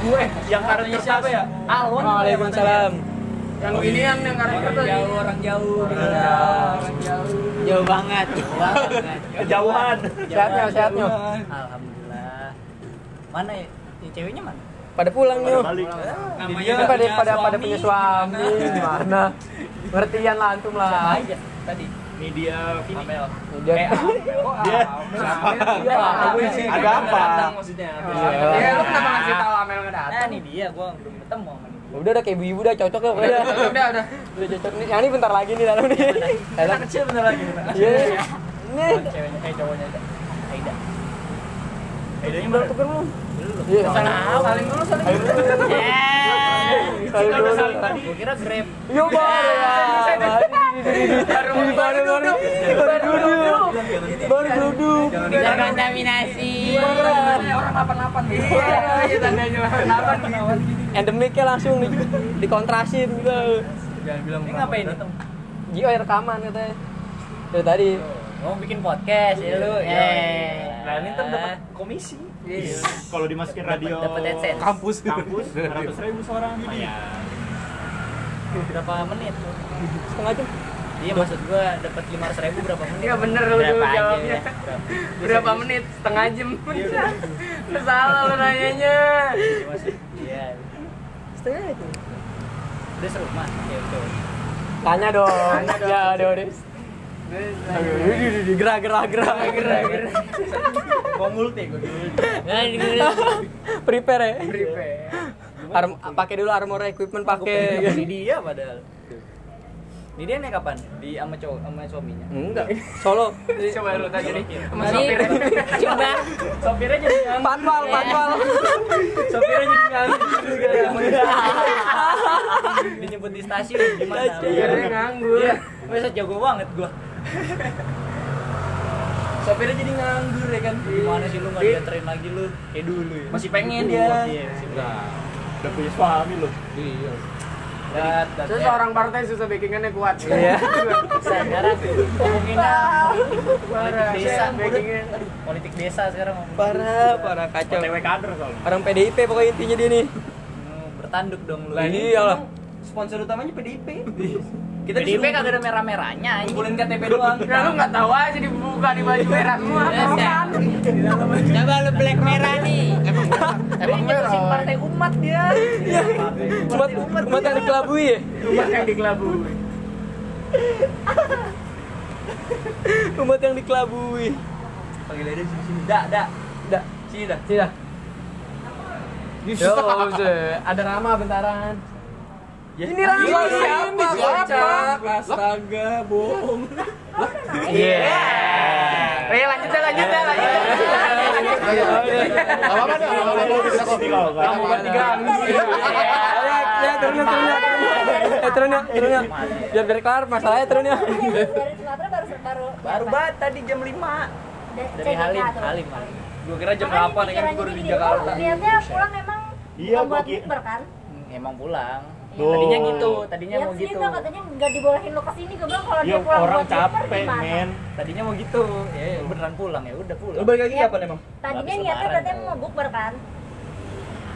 Gue yang karet Matanya siapa ya? Alwan. Waalaikumsalam yang ini yang yang karet Orang tuh jauh, orang jauh. Iya, orang jauh. Jauh banget, jauh banget. Kejauhan. sehatnya sehatnya Alhamdulillah. Mana ya? Yang ceweknya mana? pada pulang yuk kan pada pada pada punya suami gimana ngertian lah antum lah aja tadi. Nih dia Vini. Amel. Dia Eh, Amel. Dia Iya, Ada apa? Maksudnya. Ya lu kenapa ngasih tahu Amel nggak Nah, datang? ini dia gua belum ketemu sama dia. udah udah kayak ibu-ibu udah cocok ya udah Udah udah. udah cocok nih yang ini bentar lagi nih dalam nih Anak kecil bentar lagi. iya ini Ceweknya, eh cowoknya Aida. Aida. Aidanya belum mana? tuker belum iya Saling dulu saling dulu. Saling dulu. Gua kira Grab. Yo baru ya. Baru baru baru baru duduk. Baru duduk. Bisa kontaminasi. Orang delapan nih. Iya, iya tandanya delapan nih. Endemiknya langsung di dikontrasin gitu. Jangan bilang ini ngapain nih? Gio rekaman katanya. Dari tadi. Mau bikin podcast ya lu. Eh. Nah, ini ntar dapat komisi. Kalau dimasukin radio dapat AdSense. kampus kampus 100 ribu seorang lumayan. Berapa menit? Setengah jam. Iya maksud gua dapat 500 ribu berapa menit? Iya bener lu Berapa aja jawabnya. ya? Berapa? Berapa menit? Setengah jam. Lu salah lu nanyanya. Iya. Setengah itu. Udah seru mah. Ya udah. Tanya dong. Ya, udah udah. Gerah gerah gerah gerah gerah. Mau multi gua dulu. Prepare ya. Prepare. Arm, pakai dulu armor equipment pakai. Ini dia padahal. Ini dia naik kapan? Di sama cowok sama suaminya. Enggak. Solo. Coba lu tanya nih sama sopirnya. coba Sopirnya jadi nganggur. Patwal, patwal. Sopirnya jadi nganggur gara-gara Dijemput di stasiun gimana? Sopirnya nganggur. Iya. Masa jago banget gua. Sopirnya jadi nganggur ya kan. Gimana sih lu enggak dianterin lagi lu? Kayak dulu ya. Masih pengen dia. Iya, masih pengen. Udah punya suami loh. Dat, dat. Terus orang partai susah backingannya kuat. Iya. sekarang ngomongin politik desa backingnya. Politik desa sekarang. Parah, parah kacau. OTW kader soalnya. Orang PDIP pokoknya intinya dia nih. Hmm, bertanduk dong lu. Lah iyalah. Sponsor utamanya PDIP. Kita PDIP disuruh- kagak ada merah-merahnya. anjing. Kumpulin KTP doang. Nah, lu nggak tahu aja dibuka di baju merah semua. Coba lu black merah nih. Emang merah. partai umat dia. Umat umat yang dikelabui ya. Umat yang dikelabui. Umat yang dikelabui. Panggil aja di sini. Dak, dak. Dah, Sini dah. sini dah. Yo, ada Rama bentaran. Ini Rama siapa? Kocak, Astaga, bohong. Iya. Eh, lanjut dah, lanjut dah, lanjut dah. Apa-apa nih, apa-apa lu bisa kok. Kamu buat diganggu. Ya, turun ya, turun ya. Eh, turun ya, turun ya. Biar biar kelar masalahnya turun ya. Dari Sumatera baru baru Baru banget tadi jam 5. Dari Halim, Halim. Gua kira jam 8 ya kan baru di Jakarta. Niatnya pulang emang Iya, buat bukber kan? Hmm, Emang pulang. Tuh. Tadinya gitu, tadinya Niat mau gitu. tuh katanya nggak dibolehin lo ke sini gue bilang kalau Ya dia pulang orang capek, gimana? men. Tadinya mau gitu. Ya, beneran pulang ya udah pulang. balik lagi Ya, kapan emang? Tadinya niatnya katanya mau bukber kan?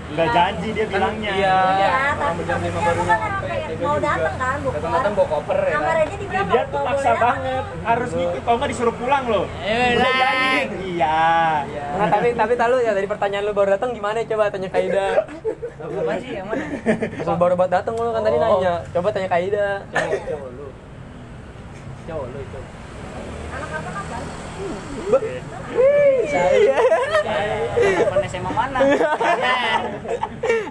Enggak janji dia bilangnya. iya. Iya, orang tapi jam lima takutnya baru kan nyampe, mau datang kan bukber. Datang-datang bawa koper ya. Kamar kan? aja dibilang Dia nggak tuh nggak datang. banget. Harus gitu, kalau nggak disuruh pulang loh. Eh, lah. Iya. Nah, tapi tapi tahu ya dari pertanyaan lu baru datang gimana coba tanya Kaida. Apa sih yang mana? Pas baru buat datang lu kan tadi Oh. nanya. Coba tanya Kaida. Cowok, cowok lu. Cowok lu itu. Anak-anak apa? Kapan SMA mana?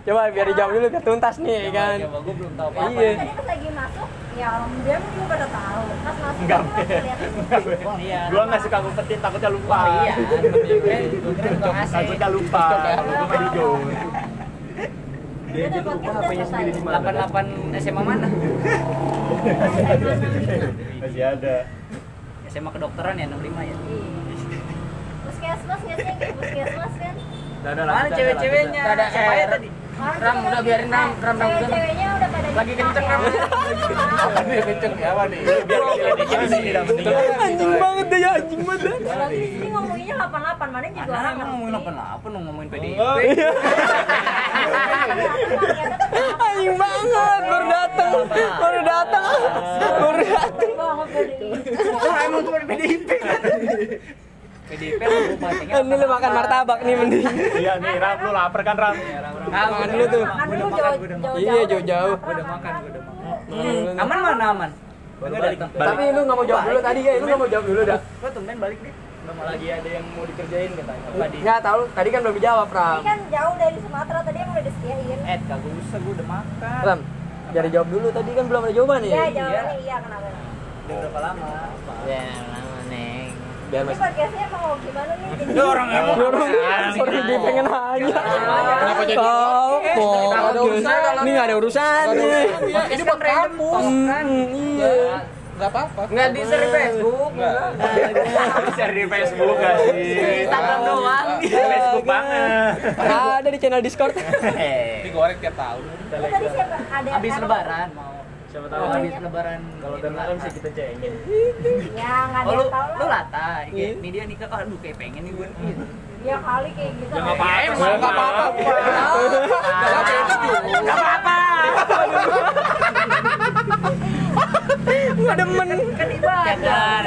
Coba biar dijawab dulu biar tuntas nih kan. Coba gua belum tahu apa-apa. Iya. Tadi pas lagi masuk, ya orang dia juga pada tahu. Pas masuk, Enggak, Wah, iya. Gua nggak suka ngumpetin takutnya lupa. Wah, iya. Takutnya lupa. Mah jujur. dia udah podcast udah selesai. 88 SMA mana? Masih ada. SMA kedokteran ya 65 ya. Puskesmas nggak sih? Kayak Puskesmas kan? Mana cewek-ceweknya? Nggak ada Siapa ya tadi? Ram, udah lagi- biarin, Ram. Ram, Ram, udah. Cewek-ceweknya udah pada Lagi kenceng, Ram. Apa nih kenceng ya apa nih? Biar kita di sini. Anjing banget deh ya, anjing banget. Kalau di sini ngomonginnya 88, mana juga orang ngomongin apa-apa nu ngomongin PDIP. Anjing banget baru datang. Baru datang. Baru datang. Emang cuma PDIP. PDIP lu bahasanya Ini lu makan martabak nih mending. Iya nih Ram, lu lapar kan Ram? Ah, makan dulu tuh. Makan dulu udah makan, udah makan. Iya, jauh-jauh. Gua udah makan, gua udah makan. Makan dulu. Aman mana aman? Balik. Tapi lu nggak mau jawab dulu tadi ya, lu nggak mau jawab dulu dah. Kok tumben balik deh? Nggak mau lagi ada yang mau dikerjain katanya. Apa di? Nggak tahu, tadi kan belum dijawab, Ini Ram. kan jauh dari Sumatera tadi emang udah disediain. Eh, kagak usah, gue udah makan. Ram, biar dijawab dulu tadi kan belum ada jawaban Iya, ya. jawabannya iya kenapa? Udah berapa lama? Ya. Biar Ini masih podcastnya mau gimana nih? Jadi orang emang. Orang sorry dia pengen nanya. Kenapa jadi Oh, kok ada urusan kalau- Ini nggak ada urusan nih. Ini buat kampus. Hmm, iya. Enggak apa-apa. Nggak di share di Facebook. Enggak. Share di Facebook gak sih? Instagram doang. Di Facebook banget. Ada di channel Discord. Digoreng tiap tahun. Tadi siapa? Ada Habis lebaran mau. Siapa Oh, tahu habis lebaran. kalau lata. sih kita cengin. Ya, nggak ada Oh, lu, yang tahu lu lah. lata. Kayak, Ini dia nikah, oh, aduh kayak pengen nih gue. Ya kali kayak gitu. Ya nggak apa-apa. Enggak apa-apa. Enggak apa-apa. Gak apa-apa. Gua demen. Kan ibadah.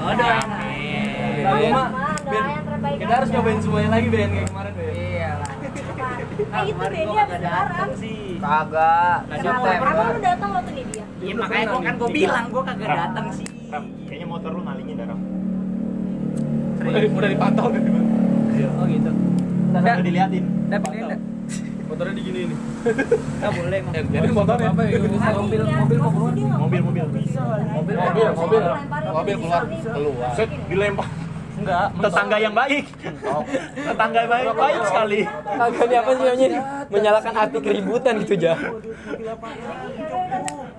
Oh, doain. Kita harus nyobain semuanya lagi Ben kayak kemarin Ben. Iya. Eh itu lebaran. datang sih. Kagak. Kenapa? Kenapa lu datang waktu nih dia? Iya makanya gua kan gua bilang gua kagak datang sih. Ram, kayaknya motor lu ngalingin dah, Ram. Udah, udah dipantau udah dipantau. Oh gitu. Udah diliatin. Ini Dap. Motornya digini nih. Enggak boleh emang. Eh, jadi motornya apa ya? Mobil, mobil mau keluar. Mobil, mobil. Mobil, mobil. Mobil keluar. Keluar. Set dilempar. Enggak. Tetangga yang baik. Tetangga yang baik, baik sekali. Kagak nih apa sih namanya? Menyalakan api keributan gitu jah.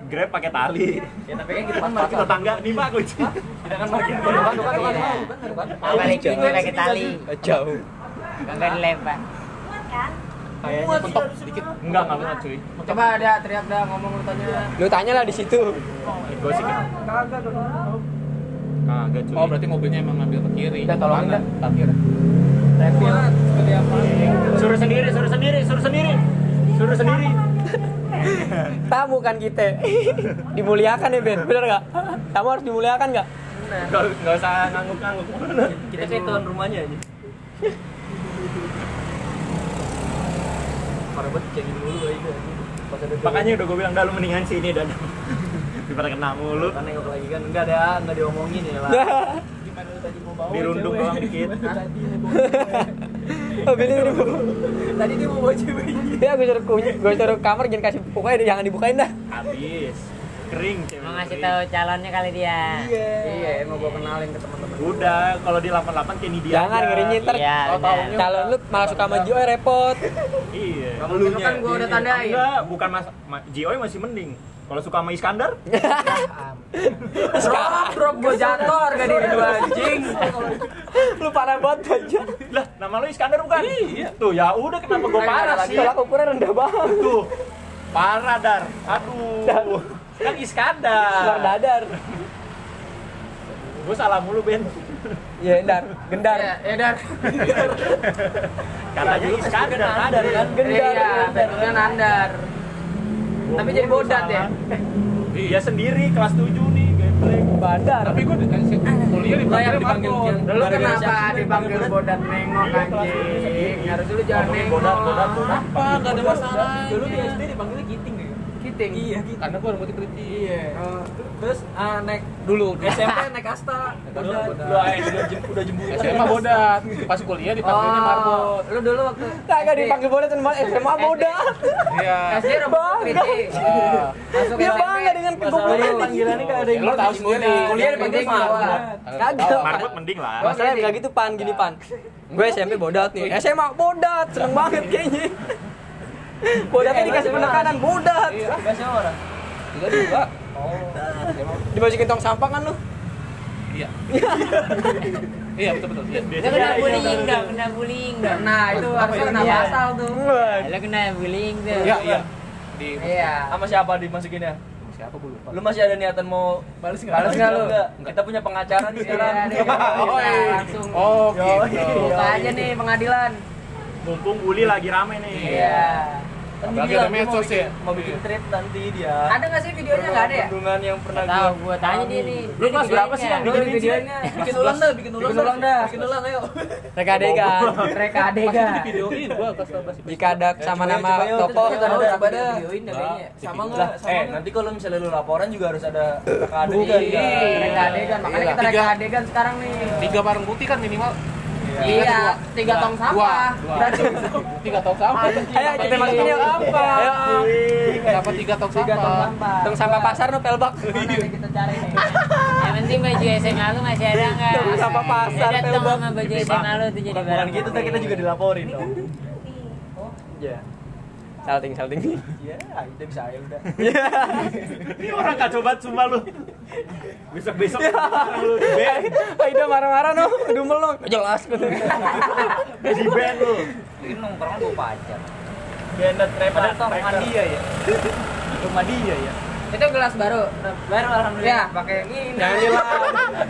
Grab pakai tali. Ya tapi kan kita kan Tapi tetangga nih Pak kunci. Kita kan parkir bukan bukan bukan bukan bukan. Gue pakai tali. Jauh. Kagak dilempar. Kan? Kayaknya Mentok sedikit. enggak enggak muat cuy. Coba ada teriak dah ngomong lu tanya. Lu tanya lah di situ. Gosip kan? Kagak dong. Kagak cuy. Oh, berarti mobilnya emang ngambil ke kiri. Udah tolongin Mana? dah. Parkir. Refill seperti apa? Suruh sendiri, suruh sendiri, suruh sendiri. Suruh sendiri. Tamu kan kita. Dimuliakan ya Ben, bener gak? Tamu harus dimuliakan gak? Enggak enggak usah ngangguk-ngangguk. Kita kayak tuan rumahnya aja. Parah banget dulu aja. Makanya udah gue bilang dah lu mendingan sini dan daripada kena mulu. Karena nengok lagi kan enggak ada, enggak diomongin ya lah. Gimana lu tadi mau bawa? Dirundung doang dikit. Tadi mau. Oh, Billy ini Tadi dia mau bawa cewek. Ya gue suruh kunci, gue suruh kamar jangan kasih pokoknya jangan dibukain dah. Habis. Kering cewek. Mau ngasih tahu calonnya kali dia. Iya, emang gua kenalin ke teman-teman. Udah, kalau di 88 kayak ini dia. Jangan ngerinya ntar Iya, calon lu malah suka sama Joy repot. Iya. Kamu kan gua udah tandain. Enggak, bukan mas, ma, Jioy masih mending. Kalau suka sama Iskandar, Drop, drop gua jatuh harga diri gua anjing. lu parah banget aja. lah nama lu Iskandar bukan? Iya. Tuh ya udah kenapa gue parah sih? Tolak ukuran rendah banget. Tuh. Parah dar. Aduh. Kan Iskandar. dadar. Gue salah mulu Ben. Iya, endar, gendar. Ya, ya dar. Katanya Iskandar Nadar kan? Gendar. Iya, betulnya nandar. Tapi jadi bodat ya. Dia sendiri kelas 7 nih, gameplay. Badar. Tapi gue dikasih kuliah Lo yang dipanggil dipanggil. Dulu kenapa dipanggil bodat nengok Iya, anjing? Harus dulu jangan nengok. bodat, bodat, bodat. Apa? Enggak ada masalah. Dulu di SD dipanggilnya Giting Kiting. Iya, Giting. Karena gue rambutnya keriting. Iya. Terus ah, naik Dulu. SMP naik Asta. Bodat. Bodat. Lu ah, udah jem- udah jembu. SMA bodat. Pas kuliah dipanggilnya. Oh, lu dulu waktu Kagak dipanggil bodat sama SMA bodat. Iya. SD rambut kritik. Ah. Masuk Dia bangga dengan kegomblotan. panggilannya kan ada yang Ya, lu tahu sendiri. Kuliah dipanggil Marco. bodat. Kagak. Marbot mending lah. Masalahnya enggak gitu pan, gini pan. Gue SMP bodat nih, SMA bodat, seneng banget kayaknya. Bodatnya dikasih penekanan. Enggak sih orang. Tiga dua. Dimasukin tong sampah kan lu? Iya. Iya betul betul. Iya. Lu kena bullying dong, kena bullying dong. Nah, itu harusnya kena Iya. pasal tuh. Lu kena bullying tuh. Iya iya. Di Iya. Sama siapa dimasukinnya? siapa gue lupa. Lu masih ada niatan mau balas nggak? Balas nggak lu? Enggak. Kita punya pengacara nih sekarang. Iya, dia Oh, iya. langsung Oh, gitu. buka aja nih pengadilan. Mumpung Uli lagi rame nih. Iya. Kan Apalagi dia ada medsos bikin- ya. Mau bikin trip nanti dia. Ada nggak sih videonya nggak ada ya? Bendungan yang pernah Nggak tahu, gua- gua tanya dia nih. Lu kelas berapa sih yang bikin videonya? Bikin ulang dah, bikin ulang Bikin ulang dah. Bikin ulang ayo. Reka adegan. Reka adegan. videoin gua kelas 12 Jika ada sama nama toko Kita ada videoin dah kayaknya. sama enggak? Eh, nanti kalau misalnya lu laporan juga harus ada reka adegan. Iya, reka adegan. Makanya kita reka adegan sekarang nih. tiga barang putih kan minimal Iya, tiga tong sampah. Dua. Berarti tiga tong sampah Ayo kita masukin yuk. Ayo. dapat tiga tong tiga tong sampah sampah. Tong sampah pasar no pelbak. Mana nih kita cari nih? Yang penting baju SMA lu masih ada nggak? Tunggu sama pasar, Pelbak. sama baju SMA lu tuh jadi Bukan barang. gitu, ntar kita juga dilaporin dong. Iya. Salting salting. Iya, itu bisa aja udah. Ini orang kacau banget sumpah lu. Besok-besok lu di band. Aida marah-marah no, dumel no. Jelas gitu. Di band lu. Ini nongkrong bawa pacar. Band trap ada rumah dia ya. Rumah dia ya. Itu gelas baru. Baru Ya, alhamdulillah. pakai ini. Jangan dilah.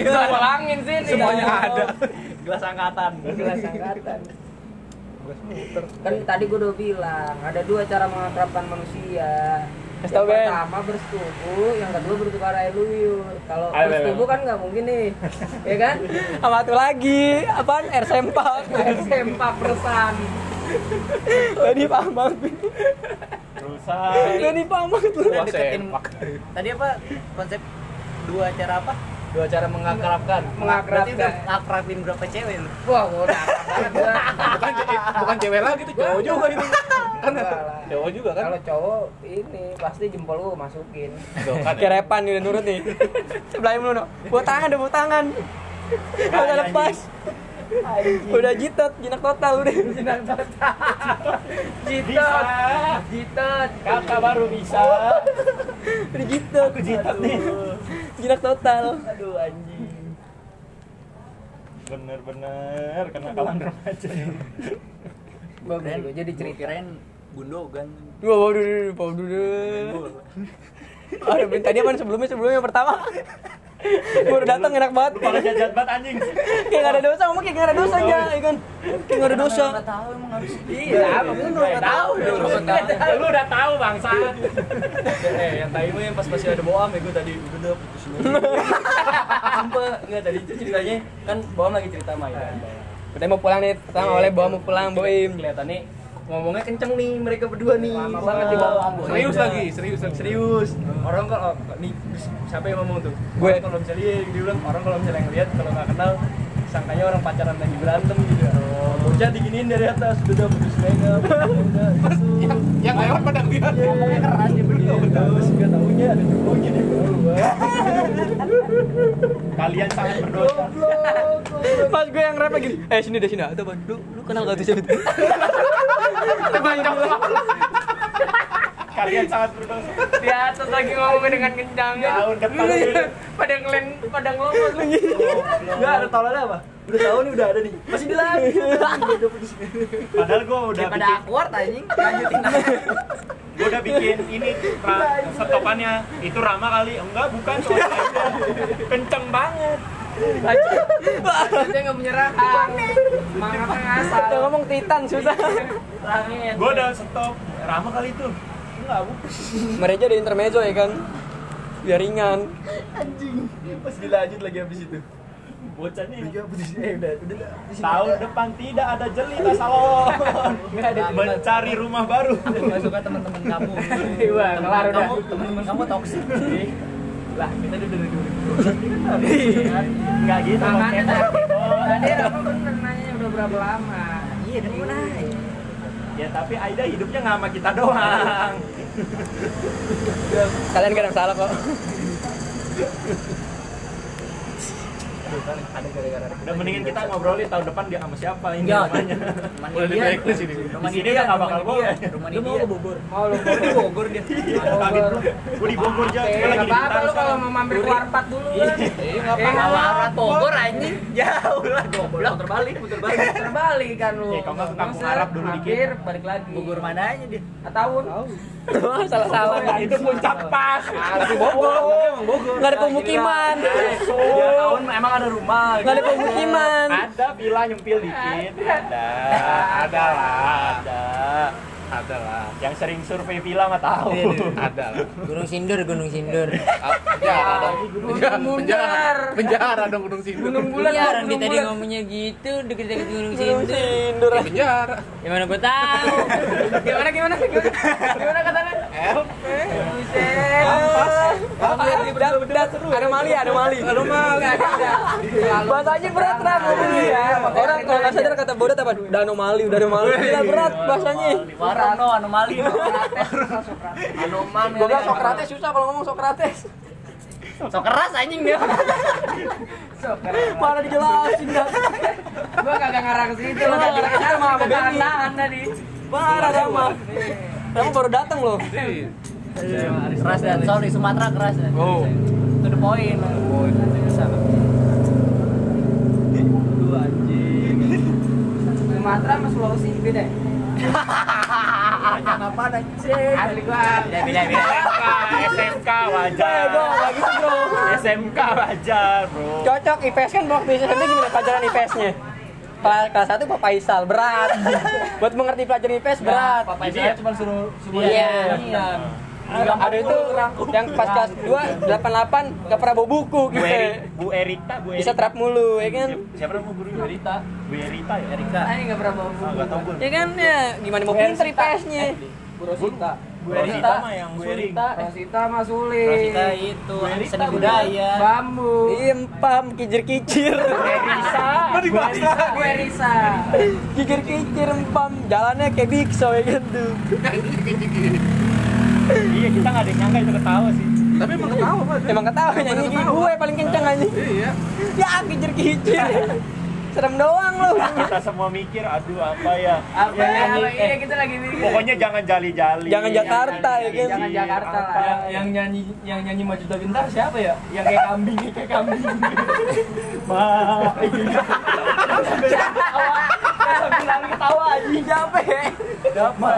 Itu ulangin sini. Semuanya ada. Gelas angkatan. Gelas angkatan. Kan tadi gue udah bilang, ada dua cara mengakrabkan manusia. Kasih Yang tau, Ben. pertama bersetubu, yang kedua bertukar air liur. Kalau Ayo, Ben. bersetubu kan nggak mungkin nih, ya kan? Sama satu lagi, apaan? Air sempak. Air sempak persan. Tadi pamang. Rusak. Tadi pamang tuh. Wah, sempak. Tadi apa konsep dua cara apa? Dua cara mengakrabkan. Mengakrabkan. Berarti udah ngakrabin berapa cewek lu? Wah, gue udah akrab banget gua. bukan ce- bukan cewek lagi tuh cowok juga itu kan cowok juga kan Kalau cowok ini pasti jempol lu masukin. Kan Kerepan nih udah nurut nih. Sebelahnya mulu no. Bawa tangan udah bawa tangan. Udah lepas. Udah jitot, jinak total udah. Jitot. Jitot. Kakak baru bisa. Udah jitot. Aku jitat nih. Jinak total. Aduh anjing. Bener-bener kenakalan remaja. Bagus juga jadi cerita. Kirain gundogan. Wah, waduh, waduh, waduh, waduh. Aduh, Ben, tadi apa sebelumnya sebelumnya yang pertama? Gue udah datang enak banget. Kepala jajan banget anjing. Kayak gak ada dosa, ngomong kayak gak ada dosa aja, ya kan? Kayak gak ada dosa. Enggak tahu emang harus. Iya, apa lu nggak tahu? lu udah tahu bangsa Eh, yang tadi mah yang pas masih ada boam ya gue tadi udah putusin aja. Sumpah, enggak tadi itu ceritanya kan boam lagi cerita sama Ida. Kita mau pulang nih, pertama oleh bawa mau pulang, Boim. Kelihatannya ngomongnya kenceng nih mereka berdua nih. Lama banget di bawah. serius lagi serius lagi Serius. Orang kalau nih siapa yang ngomong tuh? Gue. Orang kalau misalnya dia bilang orang kalau misalnya ngeliat kalau nggak kenal sangkanya orang pacaran lagi berantem gitu. Oh, bocah diginiin dari atas udah putus gitu. yang yang lewat pada lihat ngomongnya keras dia begitu terus nggak tahunya ada cowoknya di bawah kalian sangat berdosa Pas gue yang rap lagi, eh sini deh sini. Bang. lu, lu kenal gak tuh siapa itu? kalian sangat berdosa Di atas lagi ngomongin dengan kencang ya. Daun gitu. Pada ngelen, pada ngelomot lagi. nggak ada tolaknya apa udah tahu nih udah ada nih masih di lagi padahal gue udah Pada bikin awkward anjing. Lanjutin gue udah bikin ini setopannya itu Rama kali enggak bukan soalnya aja. kenceng banget Dia nggak rahang. Semangatnya ngasal. Tuh ngomong titan susah. Rahangnya. gue udah stop Rama kali itu enggak bukan Mereka di intermezzo ya kan? Biar ringan. anjing pas dilanjut lagi habis itu bocah nih Udah putus eh udah udah udah. tahun depan tidak ada jelita salon ada mencari rumah baru aku nggak suka teman-teman kamu Iya, kelar udah. kamu teman-teman kamu toksik lah kita udah dari 2012 kan nggak gitu Makanya Bang. tadi, Oh. tadi apa bener nanya udah berapa lama? iya dari mana ya tapi Aida hidupnya nggak sama kita doang. Kalian gak ada yang salah kok. ada gara-gara udah mendingin kita ngobrolin tahun depan dia sama siapa ini Ya. namanya Udah di blacklist ini. rumah Di sini udah nggak bakal rumah dia mau ke Bogor Mau lu di Bogor dia kaget lu gue di Bogor aja gue lagi nggak di apa-apa Bintaro lu kalau mau mampir ke warpat dulu kan. Iya, nggak Eh, apa-apa. warpat Bogor anjing. jauh lah goblok terbalik putar balik Terbalik kan lu. Eh, kalau nggak ke Kampung Arab dulu dikit. balik lagi. Bogor mananya dia Tahun. Salah-salah. itu puncak pas Bogor. Bogor. Gak ada pemukiman. dia tahun emang ada rumah Gak ada pemukiman. ada villa nyempil dikit ada ada lah ada Ada lah. Yang sering survei villa mah tahu. Ada lah. Gunung Sindur, Gunung Sindur. Ah, Penjara dong. Penjara, penjara, penjara dong gunung sindur. Gunung bulan Iya, Bang, orang tadi ngomongnya gitu, deket-deket Gunung Gunung Sindur. Sindur. Di penjara. Gimana gue tahu? Gimana gimana gimana? Gimana katanya? Dat, dat, anomali, anomali. Anomali. Bahasanya berat ram ngomongnya ya. Orang kalau nggak sadar kata bodoh apa? Danomali, udah anomali. Gila berat bahasanya. Warna no anomali no. Anoman. Gue bilang Sokrates susah kalau ngomong Sokrates. So keras anjing dia. Mana dijelasin dah. Gua kagak ngarang ke situ Nggak kagak ngarang sama sama Benny. tahan tadi. Parah Rama. Rama baru datang loh. Keras dan sorry Sumatera keras dan. Oh. To the point. Bisa. Lu anjing. Sumatera sama Sulawesi beda. ya? Apa anjing? Asli gua. Beda beda. SMK Eh, wajar. gitu bro. SMK wajar, Bro. Cocok IPS kan waktu SMP gimana pelajaran IPS-nya? Kelas kelas satu Pak Faisal berat. Buat mengerti pelajaran IPS berat. Papa saya cuma suruh suruh Iya. Iya. Ada itu yang pas kelas 2 88 gak pernah bawa buku Bu, gitu. Eri, Bu Erita, Bu Erita. Bisa trap mulu ya kan? Siapa nama gurunya? Bu Erita. Bu Erita ya? Erika. Ah, enggak pernah bawa Ah, buku. enggak tahu gue. Ya kan ya gimana mau pinter IPS-nya? Bu Rosita. Bu Erita mah yang Bu Eri. Rosita. Rosita sama Suling. Rosita itu seni Bu. budaya. Bambu. Impam kicir-kicir. Erisa. Kok dibahas Gue Risa. Kicir-kicir empam jalannya kayak bikso ya kan tuh. Iya, kita nggak ada yang nyangka itu ketawa sih. Tapi emang ketawa Pak. Emang ketawa nyanyi gue paling kenceng aja. Iya. Ya kicir-kicir. Serem doang lu. Kita semua mikir, aduh apa ya? Apa Yang ya? nyanyi, Apa eh, ini kita lagi mikir. Pokoknya jangan jali-jali. Jangan Jakarta ya kan. Jangan Jakarta Apa lah. yang, yang nyanyi yang nyanyi maju tak gentar siapa ya? Yang kayak kambing, kayak kambing. Ma. Sambil lari ketawa aja. Siapa ya? Ma.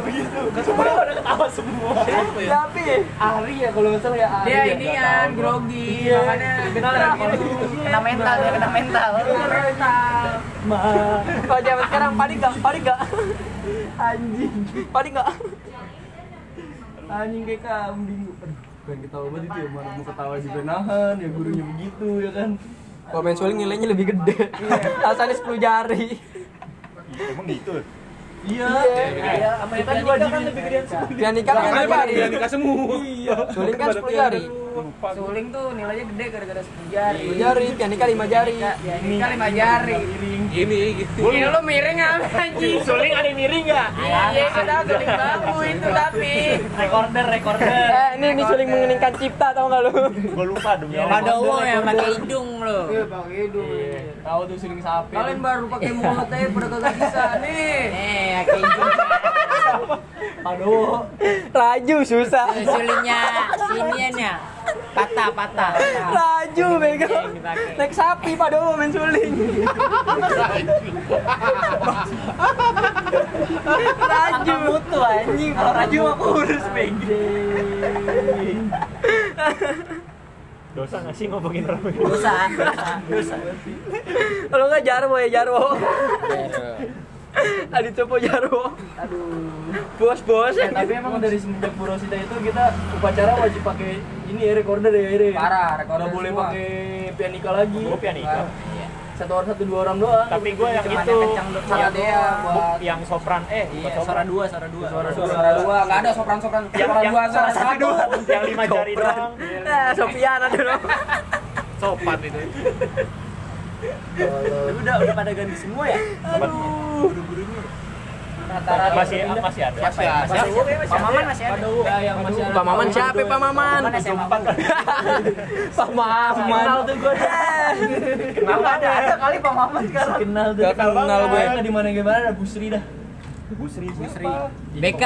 Begitu. Semua pada ketawa semua. Siapa ya? Ari ya kalau nggak salah ya Ari. Dia ya. ini kan grogi, Iya. makanya kalau gitu. kena mental ya, kena mental. Kena mental. Kalau zaman sekarang panik gak? Panik gak? Anjing. Panik gak? Anjing kayak kambing. Pengen ketawa banget itu ya, mana mau ketawa juga nahan, ya gurunya begitu ya kan. Kalau main suling nilainya lebih gede. Asalnya 10 jari. Emang gitu. Iya. Iya, sama yang tadi kan lebih gedean semua. Pianika kan Makanya 5 Pak, jari. dia nikah semua. Suling kan 10 jari. Lupa. gua. Suling tuh nilainya gede gara-gara 10 jari. 10 jari, pianika 5 jari. Ini kan 5 jari. Gini gitu. Ini lu miring apa anjing? Suling ada yang miring nggak? Iya, iya, itu tahu suling bambu itu tapi. Recorder, recorder. Eh, ini ini suling mengeningkan cipta tau gak lu? Gue lupa demi Allah. Pada uang ya pakai hidung lo. Iya, pakai hidung. Tahu tuh suling sapi. Kalian baru pakai mulut aja pada kagak bisa nih. Eh, pakai hidung. Aduh. Raju susah. Sulingnya sinian ya. Patah, patah. Raju bego. Naik sapi pada umum main suling. Raju. Mutu anjing, kalau Raju mah kurus bego. Dosa nggak sih ngomongin orang? Dosa, dosa. Dosa. Kalau enggak Jarwo ya Jarwo. Adit Copo Jarwo. Aduh. Bos bos. Ya, tapi emang dari semenjak Bu Rosita itu kita upacara wajib pakai ini ya recorder ya ini. Parah, recorder Nggak boleh pakai pianika lagi. Gue pianika. Satu orang satu dua orang doang. Tapi gue yang Cuman itu, yang kencang yang, dia buat yang sopran, eh, Iya, sopran. suara dua, suara dua. suara suara dua, enggak ada sopran-sopran. Yang, Suara yang dua, suara satu. yang lima jari doang. Eh, Sofian ada dong. Sopan itu. Tapi udah udah pada ganti semua ya. Rata-rata Masih masih ada. Masih ada. Masih ada. Pak Maman masih ada. Yang masih ada. Pak Maman siapa Pak Maman? Pak Maman. Kenal tuh gue. Kenal ada ada kali Pak Maman sekarang. Kenal tuh. Kenal gue. Di mana gimana ada Busri dah. Busri, Busri. BK.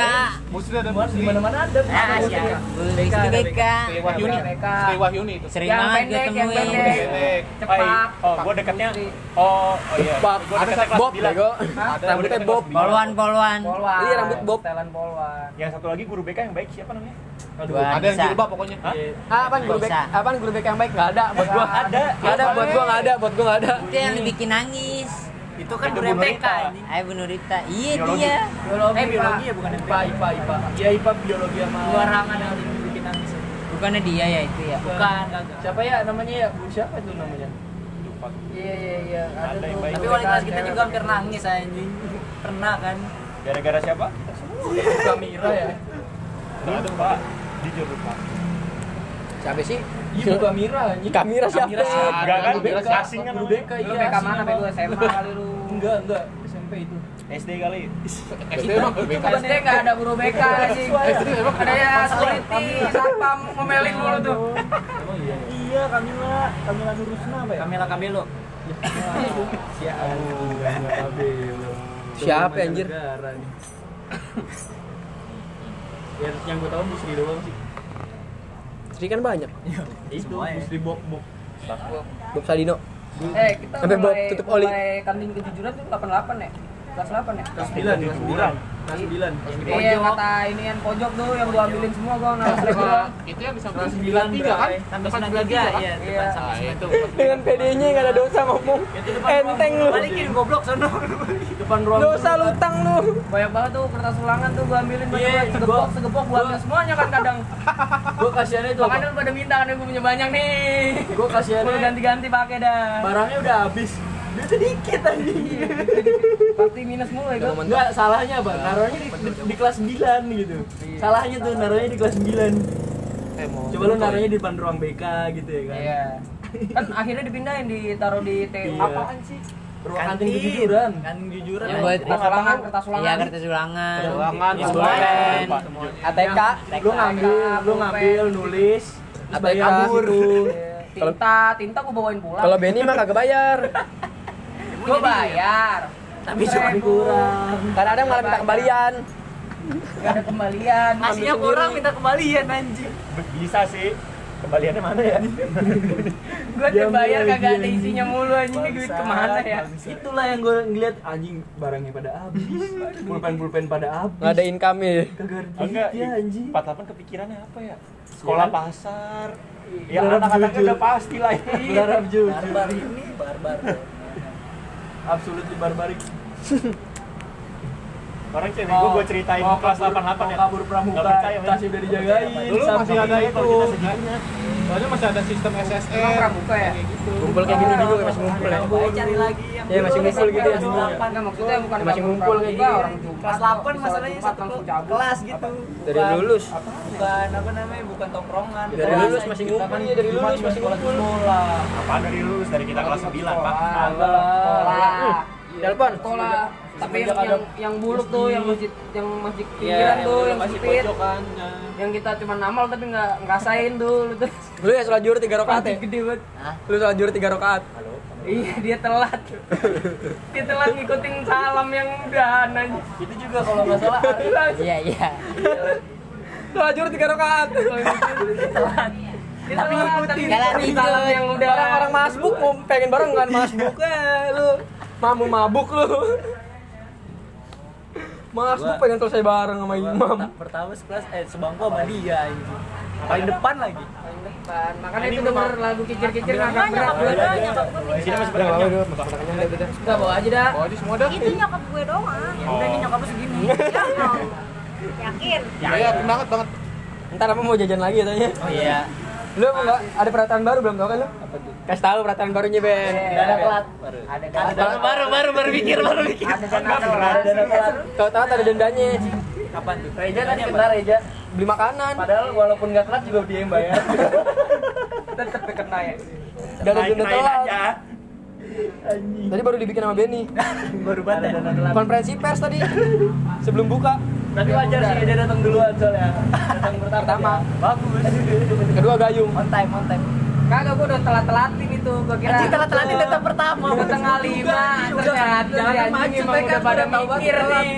Musri ada Di mana mana ada. Ah, siapa? Bulus itu BK. Sri Wahyuni. Sri Wahyuni itu. Sering Yang banget gue yang temuin. pendek. Pendek. Cepak. Oh, gue dekatnya. Oh, oh iya. Bob, Gua ada dekatnya kelas Bob sembilan. bego. Hah? Rambutnya Bob. Polwan, polwan. Iya, rambut bob. Setelan polwan. Yang satu lagi guru BK yang baik siapa namanya? Dua Ada yang jilbab pokoknya. Hah? Ah, apaan guru bek? Bisa. Apaan guru bek yang baik? Enggak ada buat gua. Ada. Enggak ada buat gua enggak ada, buat gua enggak ada. Itu yang dibikin nangis. Itu kan Itu guru Bu TK Nurita. Ayo Bu Nurita. Iya Biologi. dia. Biologi, Eh biologi Pak. ya bukan IPA, IPA, IPA. Iya, IPA biologi sama Dua orangan yang bikin nangis. Bukannya dia ya itu ya? Bukan. Siapa ya namanya ya? Bu siapa itu namanya? Lupa. Iya, iya, iya. Ada, tuh. Tapi wali kelas kita juga hampir nangis anjing. Pernah kan? Gara-gara siapa? Kamira ya. Enggak ada, Pak. Jujur lupa. Siapa sih? Iya, Bu Kamira anjing. Kamira siapa? Kamira siapa? Enggak kan? Asing kan. BK, Lu iya. BK mana? asing BK SMA kali lu. Enggak, enggak. SMP itu. SD kali. SD emang BK. SD nggak ada guru BK anjing. Ada ya security, satpam ngomelin mulu tuh. Emang iya. Iya, Kamila. Kamila Nurusna apa ya? Kamila Kamilo. Siapa anjir? Gara nih. Ya, yang gue tahu Bu Sri doang sih. Sri kan banyak. Itu Bu Sri Bok Bok. Bob Sadino. Eh, kita Sampai Bob mulai, tutup oli. mulai kantin kejujuran tuh 88 ya? Kelas 8 ya? Kelas 9, kelas 9. Kelas 9. Iya, kata inian pojok tuh yang gua ambilin semua gua selebgram. Itu yang di samping Kelas 9 tiga kan? Sampai Depan 93 93 kan? iya, Iya. depan sampai Ah, situ. Dengan PD-nya nggak ada dosa ngomong. Enteng lu. Balikin goblok sono. Depan ruang lu kan. utang lu. Banyak banget tuh kertas ulangan tuh gua ambilin banyak Iya, banget. segepok, gua- segepok gua ambil semuanya kan kadang. Gue kasihannya itu Makanya lu pada minta kan gua punya banyak nih. Gua kasihannya ganti-ganti pakai dah. barangnya udah habis. Dia tuh dikit anjing. Pasti minus mulu ya gua. Enggak, salahnya apa? Naruhnya di, di, di kelas 9 gitu. Salahnya tuh naruhnya di kelas 9. Eh. Coba lu naruhnya di depan ruang BK gitu ya kan. Iya. Kan akhirnya dipindahin ditaruh di. Iya. Apaan sih? Kantin kejujuran. Kantin kejujuran. Yang buat kertas ulangan, kertas ulangan. Iya, kertas ulangan. Ulangan, Ya, pulpen. pulpen. ATK. Lu ngambil, lu ngambil nulis, terus bayar di situ. Tinta, tinta gua bawain pulang. Kalau Benny mah kagak bayar. gua bayar. Tapi cuma kurang. Karena ada malah minta kembalian. Gak ada kembalian. Nasinya kurang minta kembalian anjing. Bisa sih. Kembaliannya mana ya? Dibayar ambil kagak ada anjing. isinya mulu anjing ini duit ke mana ya? bangsat. Itulah yang gue ngeliat anjing barangnya pada habis. Pulpen-pulpen pada habis. Nggak ada income ya. Kagak ada duitnya anjing. 48 kepikirannya apa ya? Sekolah pasar. Ya Berharap anak-anaknya udah pasti lah ya. Berharap jujur. Barbar ini barbar. Absolutely barbarik. Orang cewek gue gue ceritain mau kelas kabur- 88 ya. mau kabur pramuka, Nggak percaya, tasnya udah dijagain. Dulu sampai masih ada itu. Soalnya masih ada sistem SSR. Emang pramuka ya? Kayak gitu. Ngumpul kayak gini juga masih ngumpul ya. Cari lagi yang Iya, masih ngumpul gitu ya. Maksudnya bukan Masih ngumpul kayak gini. orang kelas 8 masalahnya satu kelas gitu. Dari lulus. Bukan apa namanya? Bukan tongkrongan. Dari lulus masih ngumpul kan ya, dari lulus masih sekolah ngumpul. Apaan dari lulus dari kita kelas 9, Pak. Sekolah. Telepon. Sekolah. Tapi yang, yang, yang buluk tuh, yang masjid, yang masjid Iya, pinggiran tuh, yang masih sempit. pojokan. Yang kita cuma namal tapi nggak ngerasain tuh, lu tuh. Lu ya sholat zuhur 3 rakaat ya? Gede banget. Lu sholat zuhur 3 rakaat. Iya, dia telat. dia telat ngikutin salam yang udahan aja. Itu juga kalau nggak salah hari- Iya, iya. Sholat zuhur 3 rakaat. Telat tapi Jalan ngikutin salam yang udah Orang-orang masbuk mau pengen bareng kan masbuk eh lu. Mamu mabuk lu. Masbuk pengen selesai bareng sama imam. Perta- Pertama sekelas eh sebangku sama dia anjing. Paling depan lagi. paling depan. Makanya itu denger lagu kicir-kicir ngangkat berat gue gue. gue sini masih pada kenyang. Enggak bawa aja dah. Oh, di semua dah. Itu nyokap gue doang. Ya udah ini nyokap segini. Ya, mau. Yakin? Ya, ya, banget banget. Ntar apa mau jajan lagi katanya? Oh iya. Lu enggak ada peraturan baru belum tau kan lu? Kasih tahu peraturan barunya, Ben. Nggak ada telat. Ada Baru baru baru baru mikir baru mikir. Ada dana telat. Tahu tahu ada dendanya. Kapan tuh? Reja tadi kena Reja. Beli makanan. Padahal walaupun nggak telat juga dia yang bayar. Tetep kena ya. Dan ada denda Naik-naik telat. Tadi baru dibikin sama Benny. Baru banget. Konferensi pers tadi. Sebelum buka. Berarti wajar sih dia datang duluan soalnya. Datang pertama. Bagus. Kedua Gayung. On time, on time. Kagak gua udah telat-telatin itu, gua kira. Anjing telat-telatin datang pertama. Udah tengah lima, ternyata jangan emang mereka udah pada mikir nih.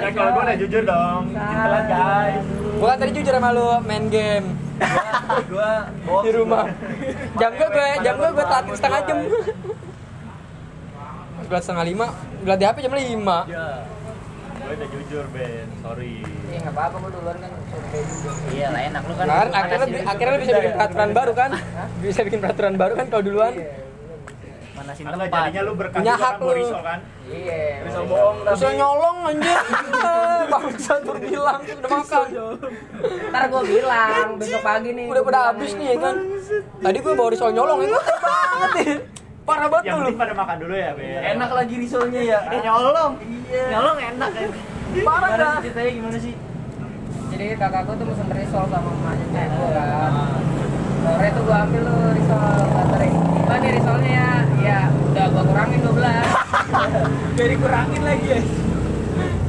Ya kalau gue udah jujur dong. Telat guys. Kan tadi jujur sama lu main game Gua box di rumah. Jam gua gue, jam gua gue telatin setengah jam. Gelas setengah lima, gelas di HP jam lima. Ya. Gue udah jujur, Ben. Sorry. Iya enggak apa-apa gua duluan kan survei juga. Iya lah enak lu kan. Kan akhirnya akhirnya lu bisa bikin peraturan baru kan? Bisa bikin peraturan baru kan kalau duluan. Mana manasin Karena tempat jadinya lu berkah Punya hak kan bawa lu. risol kan Iya. Risol bohong Bisa tapi nyolong anjir. Bangsat baru bilang sudah makan. Ntar gue bilang besok pagi nih. Udah gua pada habis nih. nih ya kan. Tadi gue bawa risol nyolong itu banget nih. Parah banget yang tuh lu. pada makan dulu ya Be enak lagi risolnya ya. eh nyolong Iya. nyolong enak kan Parah Gimana dah. ceritanya gimana sih? Jadi kakakku tuh mesen risol sama emaknya kayak gue kan. Sore tuh gue ambil tuh risol baterai. Mbak nih risolnya ya, ya udah gue kurangin 12 Gak dikurangin lagi ya.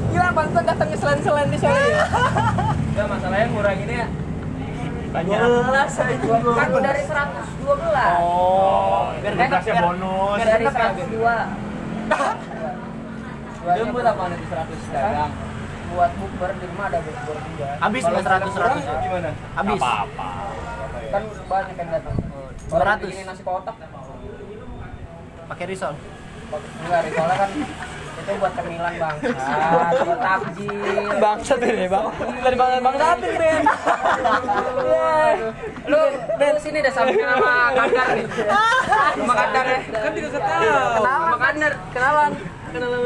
Gila bangsat datangnya selain-selain di sana ya. Enggak masalahnya nguranginnya banyak. 12 aja. Kan dari 112 Oh, biar Enak, dikasih biar- bonus. Biar dari 102 Dia buat apa nanti 100 dagang? Buat bukber di rumah ada bukber juga. Habis Kalau nggak 100 kurang 100 ya gimana? habis. Apa-apa. Kan banyak yang datang. 200. Orang bikinin nasi kotak. Pakai risol. Enggak, risolnya kan itu buat cemilan bang ah, buat takjil Bangsat ini bang. Dari bang bang satu Ben. Lu lu sini deh samping sama kandar nih sama kandar ya Kan tidak ketahui. Kenalan. sama kandar Kenalan. Kenalan